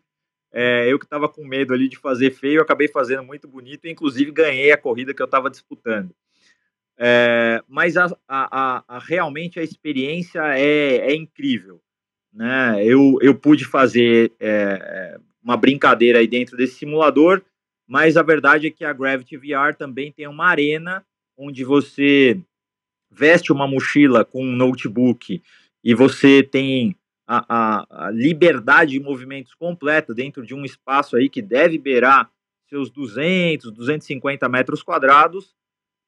É, eu que estava com medo ali de fazer feio, acabei fazendo muito bonito, e inclusive ganhei a corrida que eu estava disputando. É, mas a, a, a, realmente a experiência é, é incrível. Né? Eu, eu pude fazer é, uma brincadeira aí dentro desse simulador, mas a verdade é que a Gravity VR também tem uma arena onde você veste uma mochila com um notebook e você tem a, a, a, liberdade de movimentos completa dentro de um espaço aí que deve beirar seus 200, 250 metros quadrados,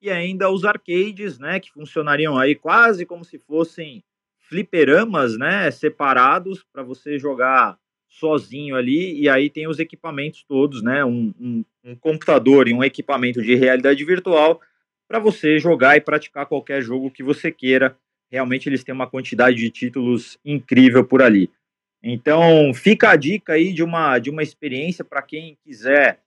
e ainda os arcades, né, que funcionariam aí quase como se fossem fliperamas, né, separados para você jogar sozinho ali, e aí tem os equipamentos todos, né, um, um, um computador e um equipamento de realidade virtual para você jogar e praticar qualquer jogo que você queira. Realmente eles têm uma quantidade de títulos incrível por ali. Então, fica a dica aí de uma, de uma experiência para quem quiser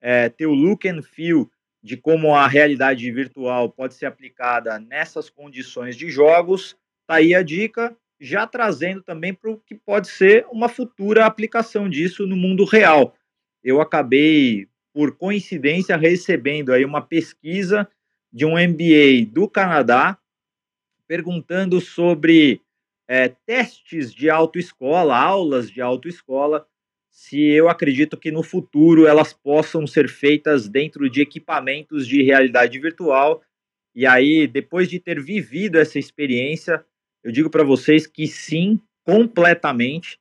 é, ter o look and feel de como a realidade virtual pode ser aplicada nessas condições de jogos. Tá aí a dica, já trazendo também para o que pode ser uma futura aplicação disso no mundo real. Eu acabei, por coincidência, recebendo aí uma pesquisa de um MBA do Canadá, perguntando sobre é, testes de autoescola, aulas de autoescola, se eu acredito que no futuro elas possam ser feitas dentro de equipamentos de realidade virtual. E aí, depois de ter vivido essa experiência, eu digo para vocês que sim, completamente.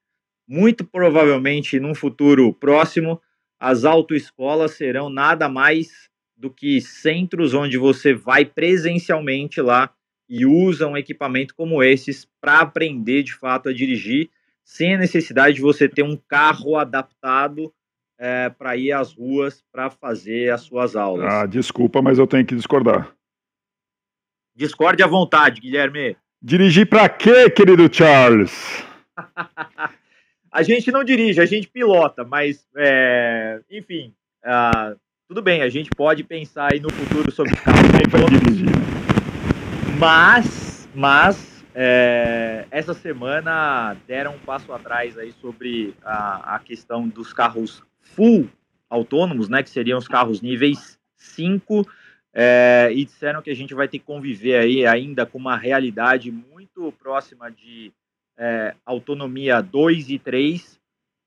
Muito provavelmente, num futuro próximo, as autoescolas serão nada mais do que centros onde você vai presencialmente lá e usa um equipamento como esses para aprender de fato a dirigir, sem a necessidade de você ter um carro adaptado é, para ir às ruas para fazer as suas aulas. Ah, desculpa, mas eu tenho que discordar. Discorde à vontade, Guilherme. Dirigir para quê, querido Charles? [LAUGHS] a gente não dirige, a gente pilota, mas, é, enfim, uh, tudo bem, a gente pode pensar aí no futuro sobre carros dirigir. Mas, mas é, essa semana deram um passo atrás aí sobre a, a questão dos carros full autônomos, né, que seriam os carros níveis 5, é, e disseram que a gente vai ter que conviver aí ainda com uma realidade muito próxima de é, autonomia 2 e 3,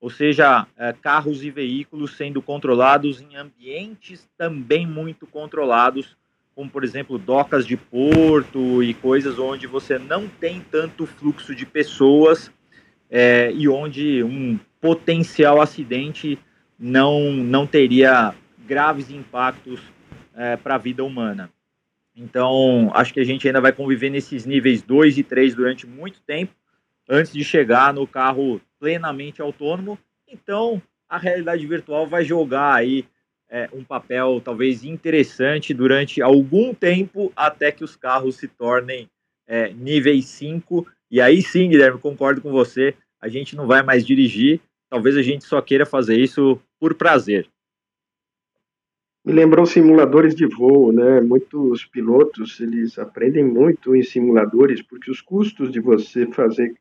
ou seja, é, carros e veículos sendo controlados em ambientes também muito controlados, como por exemplo docas de porto e coisas onde você não tem tanto fluxo de pessoas é, e onde um potencial acidente não, não teria graves impactos é, para a vida humana. Então, acho que a gente ainda vai conviver nesses níveis 2 e 3 durante muito tempo, antes de chegar no carro plenamente autônomo. Então, a realidade virtual vai jogar aí é, um papel talvez interessante durante algum tempo até que os carros se tornem é, níveis 5. E aí sim, Guilherme, concordo com você, a gente não vai mais dirigir, talvez a gente só queira fazer isso por prazer. Me lembrou simuladores de voo, né? Muitos pilotos, eles aprendem muito em simuladores, porque os custos de você fazer,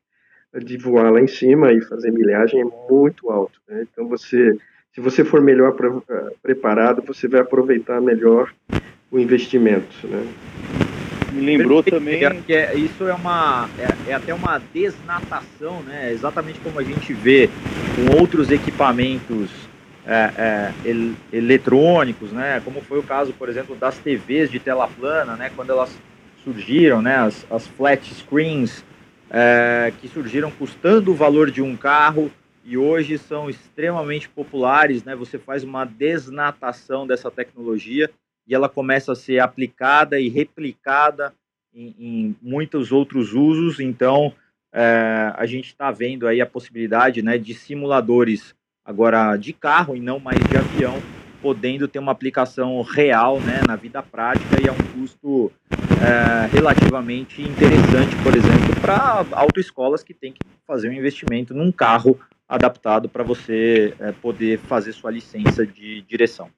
de voar lá em cima e fazer milhagem é muito alto, né? Então você, se você for melhor eh, preparado, você vai aproveitar melhor o investimento, né? Me lembrou também que é, isso é uma é, é, até uma desnatação, né? Exatamente como a gente vê com outros equipamentos é, é, el, eletrônicos, né? Como foi o caso, por exemplo, das TVs de tela plana, né? Quando elas surgiram, né? As, as flat screens é, que surgiram custando o valor de um carro e hoje são extremamente populares, né? Você faz uma desnatação dessa tecnologia e ela começa a ser aplicada e replicada em, em muitos outros usos. Então, é, a gente está vendo aí a possibilidade, né? De simuladores agora de carro e não mais de avião, podendo ter uma aplicação real né, na vida prática e a um custo é, relativamente interessante, por exemplo, para autoescolas que têm que fazer um investimento num carro adaptado para você é, poder fazer sua licença de direção.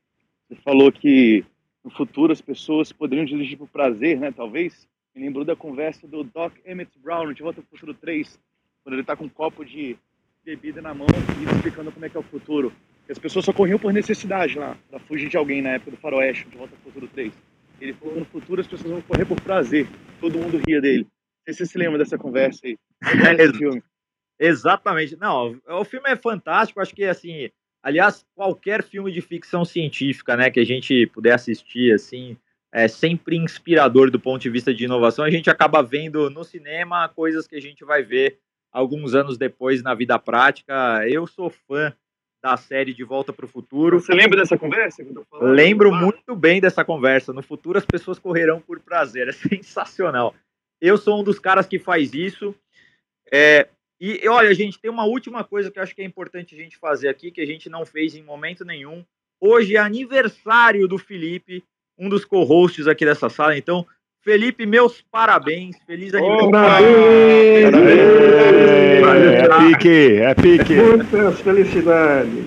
Você falou que no futuro as pessoas poderiam dirigir por prazer, né? Talvez. Me lembrou da conversa do Doc Emmett Brown de Volta ao Futuro 3, quando ele está com um copo de bebida na mão e explicando como é que é o futuro. As pessoas só corriam por necessidade lá, pra fugir de alguém na época do Faroeste, de Volta ao Futuro 3. Ele falou no futuro as pessoas vão correr por prazer. Todo mundo ria dele. Não sei se você se lembra dessa conversa aí. [LAUGHS] É, filme. Exatamente. Não, o filme é fantástico. Acho que, assim, aliás, qualquer filme de ficção científica, né, que a gente puder assistir, assim, é sempre inspirador do ponto de vista de inovação. A gente acaba vendo no cinema coisas que a gente vai ver alguns anos depois na vida prática. Eu sou fã da série De Volta para o Futuro. Você lembra dessa conversa? Lembro muito bem dessa conversa. No futuro as pessoas correrão por prazer. É [LAUGHS] sensacional. Eu sou um dos caras que faz isso. É, e olha, gente, tem uma última coisa que eu acho que é importante a gente fazer aqui, que a gente não fez em momento nenhum. Hoje é aniversário do Felipe, um dos co-hosts aqui dessa sala. Então, Felipe, meus parabéns. Feliz aniversário. Parabéns! É pique, é pique. Muitas felicidades.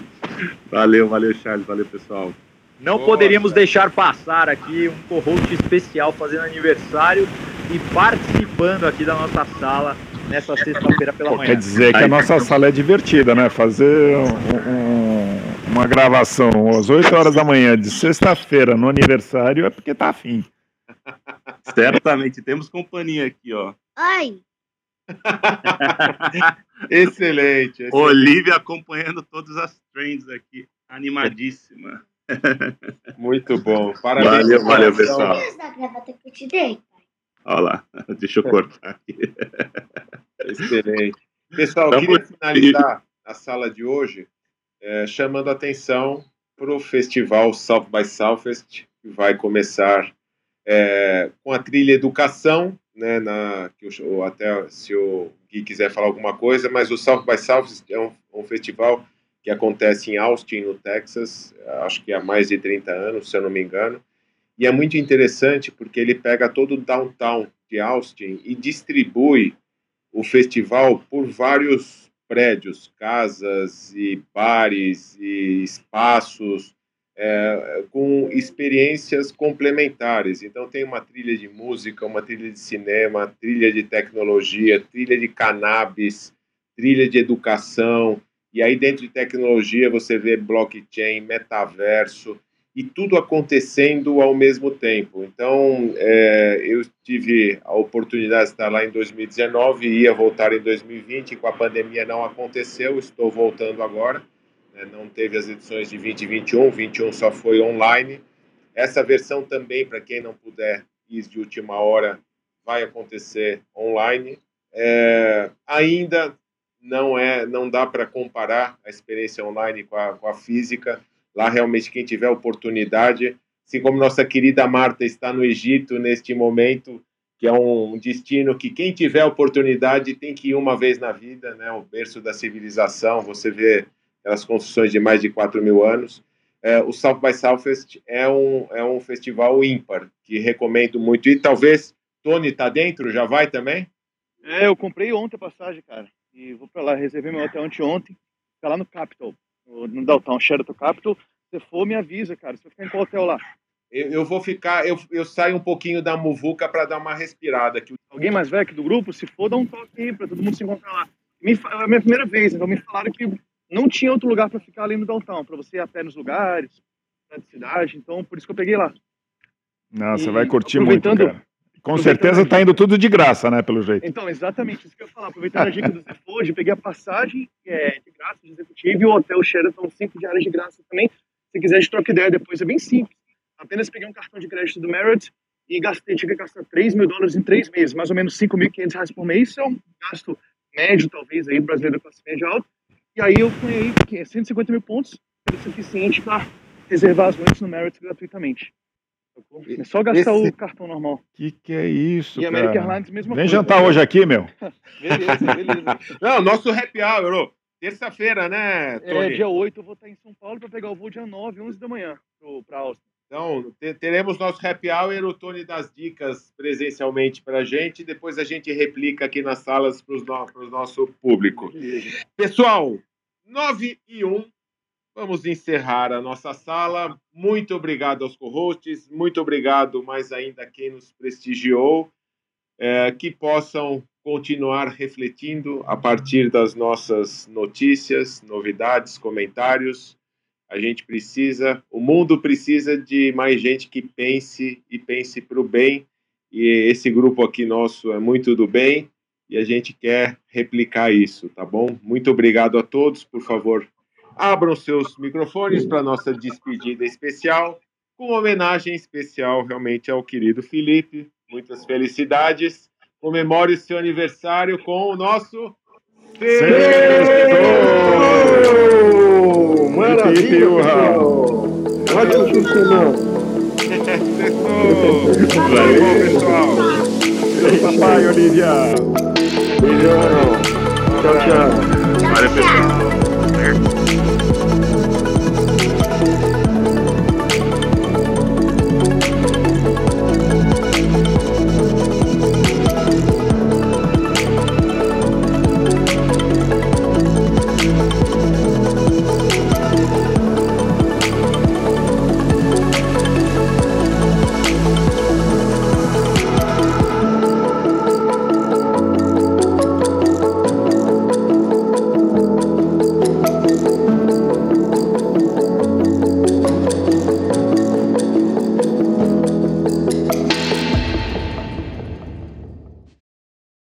Valeu, valeu, Charles. Valeu, pessoal. Não Boa, poderíamos deixar passar aqui um co-host especial fazendo aniversário e participando aqui da nossa sala nessa sexta-feira pela manhã. Quer dizer que a nossa sala é divertida, né? Fazer um, um, uma gravação às 8 horas da manhã de sexta-feira no aniversário é porque tá afim. Certamente. Temos companhia aqui, ó. Oi. [LAUGHS] excelente, excelente. Olivia acompanhando todas as trends aqui. Animadíssima. [LAUGHS] Muito bom. Parabéns. Valeu, valeu, pessoal. Olha lá, [LAUGHS] deixa eu cortar aqui. Excelente. Pessoal, eu queria finalizar a sala de hoje é, chamando a atenção para o festival South by Southwest, que vai começar é, com a trilha Educação, né, na, eu, até se o Gui quiser falar alguma coisa, mas o South by Southwest é um, um festival que acontece em Austin, no Texas, acho que há mais de 30 anos, se eu não me engano, e é muito interessante porque ele pega todo o downtown de Austin e distribui o festival por vários prédios, casas e bares e espaços é, com experiências complementares. Então, tem uma trilha de música, uma trilha de cinema, trilha de tecnologia, trilha de cannabis, trilha de educação. E aí, dentro de tecnologia, você vê blockchain, metaverso e tudo acontecendo ao mesmo tempo. Então, é, eu tive a oportunidade de estar lá em 2019, ia voltar em 2020, com a pandemia não aconteceu, estou voltando agora não teve as edições de 20 e 21, 21 só foi online. Essa versão também, para quem não puder ir de última hora, vai acontecer online. É, ainda não é, não dá para comparar a experiência online com a, com a física. Lá realmente quem tiver oportunidade, assim como nossa querida Marta está no Egito neste momento, que é um destino que quem tiver oportunidade tem que ir uma vez na vida, né? O berço da civilização. Você vê aquelas construções de mais de 4 mil anos. É, o South by Southwest é um, é um festival ímpar, que recomendo muito. E talvez, Tony, tá dentro? Já vai também? É, eu comprei ontem a passagem, cara. E vou para lá, reservei meu hotel anteontem. Ficar lá no Capitol, no Downtown Sheraton Capitol. Se for, me avisa, cara. Você vai ficar em qual hotel lá? Eu, eu vou ficar, eu, eu saio um pouquinho da muvuca para dar uma respirada. Que... Alguém mais velho aqui do grupo? Se for, dá um toque aí para todo mundo se encontrar lá. Me, é a minha primeira vez, então me falaram que não tinha outro lugar para ficar ali no downtown, para você ir a pé nos lugares, na cidade, então por isso que eu peguei lá. Não, você vai curtir muito, cara. Com certeza tá indo tudo de graça, né, pelo jeito. Então, exatamente isso que eu ia falar. Aproveitando a dica do Zé Forge, peguei a passagem é, de graça de executivo e o hotel Sheraton, cinco diárias de graça também. Se quiser, a gente troca ideia depois, é bem simples. Apenas peguei um cartão de crédito do Marriott e gastei, tive que gastar 3 mil dólares em três meses, mais ou menos 5.500 reais por mês. Isso é um gasto médio, talvez, aí, brasileiro classe média alta. E aí eu ganhei 150 mil pontos, o suficiente para reservar as noites no Marriott gratuitamente. É só gastar Esse... o cartão normal. Que que é isso, e cara? E American Airlines, mesma Vem coisa. Vem jantar hoje aqui, meu. [LAUGHS] beleza, beleza. Não, nosso happy hour, terça-feira, né, Tony? É, dia 8 eu vou estar em São Paulo para pegar o voo dia 9, 11 da manhã para Austin. Então, teremos nosso happy hour, o Tony das dicas presencialmente para a gente, depois a gente replica aqui nas salas para o no, nosso público. Pessoal, 9 e 1, vamos encerrar a nossa sala. Muito obrigado aos co-hosts, muito obrigado mais ainda a quem nos prestigiou, é, que possam continuar refletindo a partir das nossas notícias, novidades, comentários a gente precisa, o mundo precisa de mais gente que pense e pense para o bem. E esse grupo aqui nosso é muito do bem e a gente quer replicar isso, tá bom? Muito obrigado a todos. Por favor, abram seus microfones para nossa despedida especial, com homenagem especial realmente ao querido Felipe. Muitas felicidades. Comemore o seu aniversário com o nosso Sextou! Maravilha! Ótimo de semana! Valeu, pessoal! Papai, Olivia! Beijão! Tchau, tchau! Valeu, pessoal!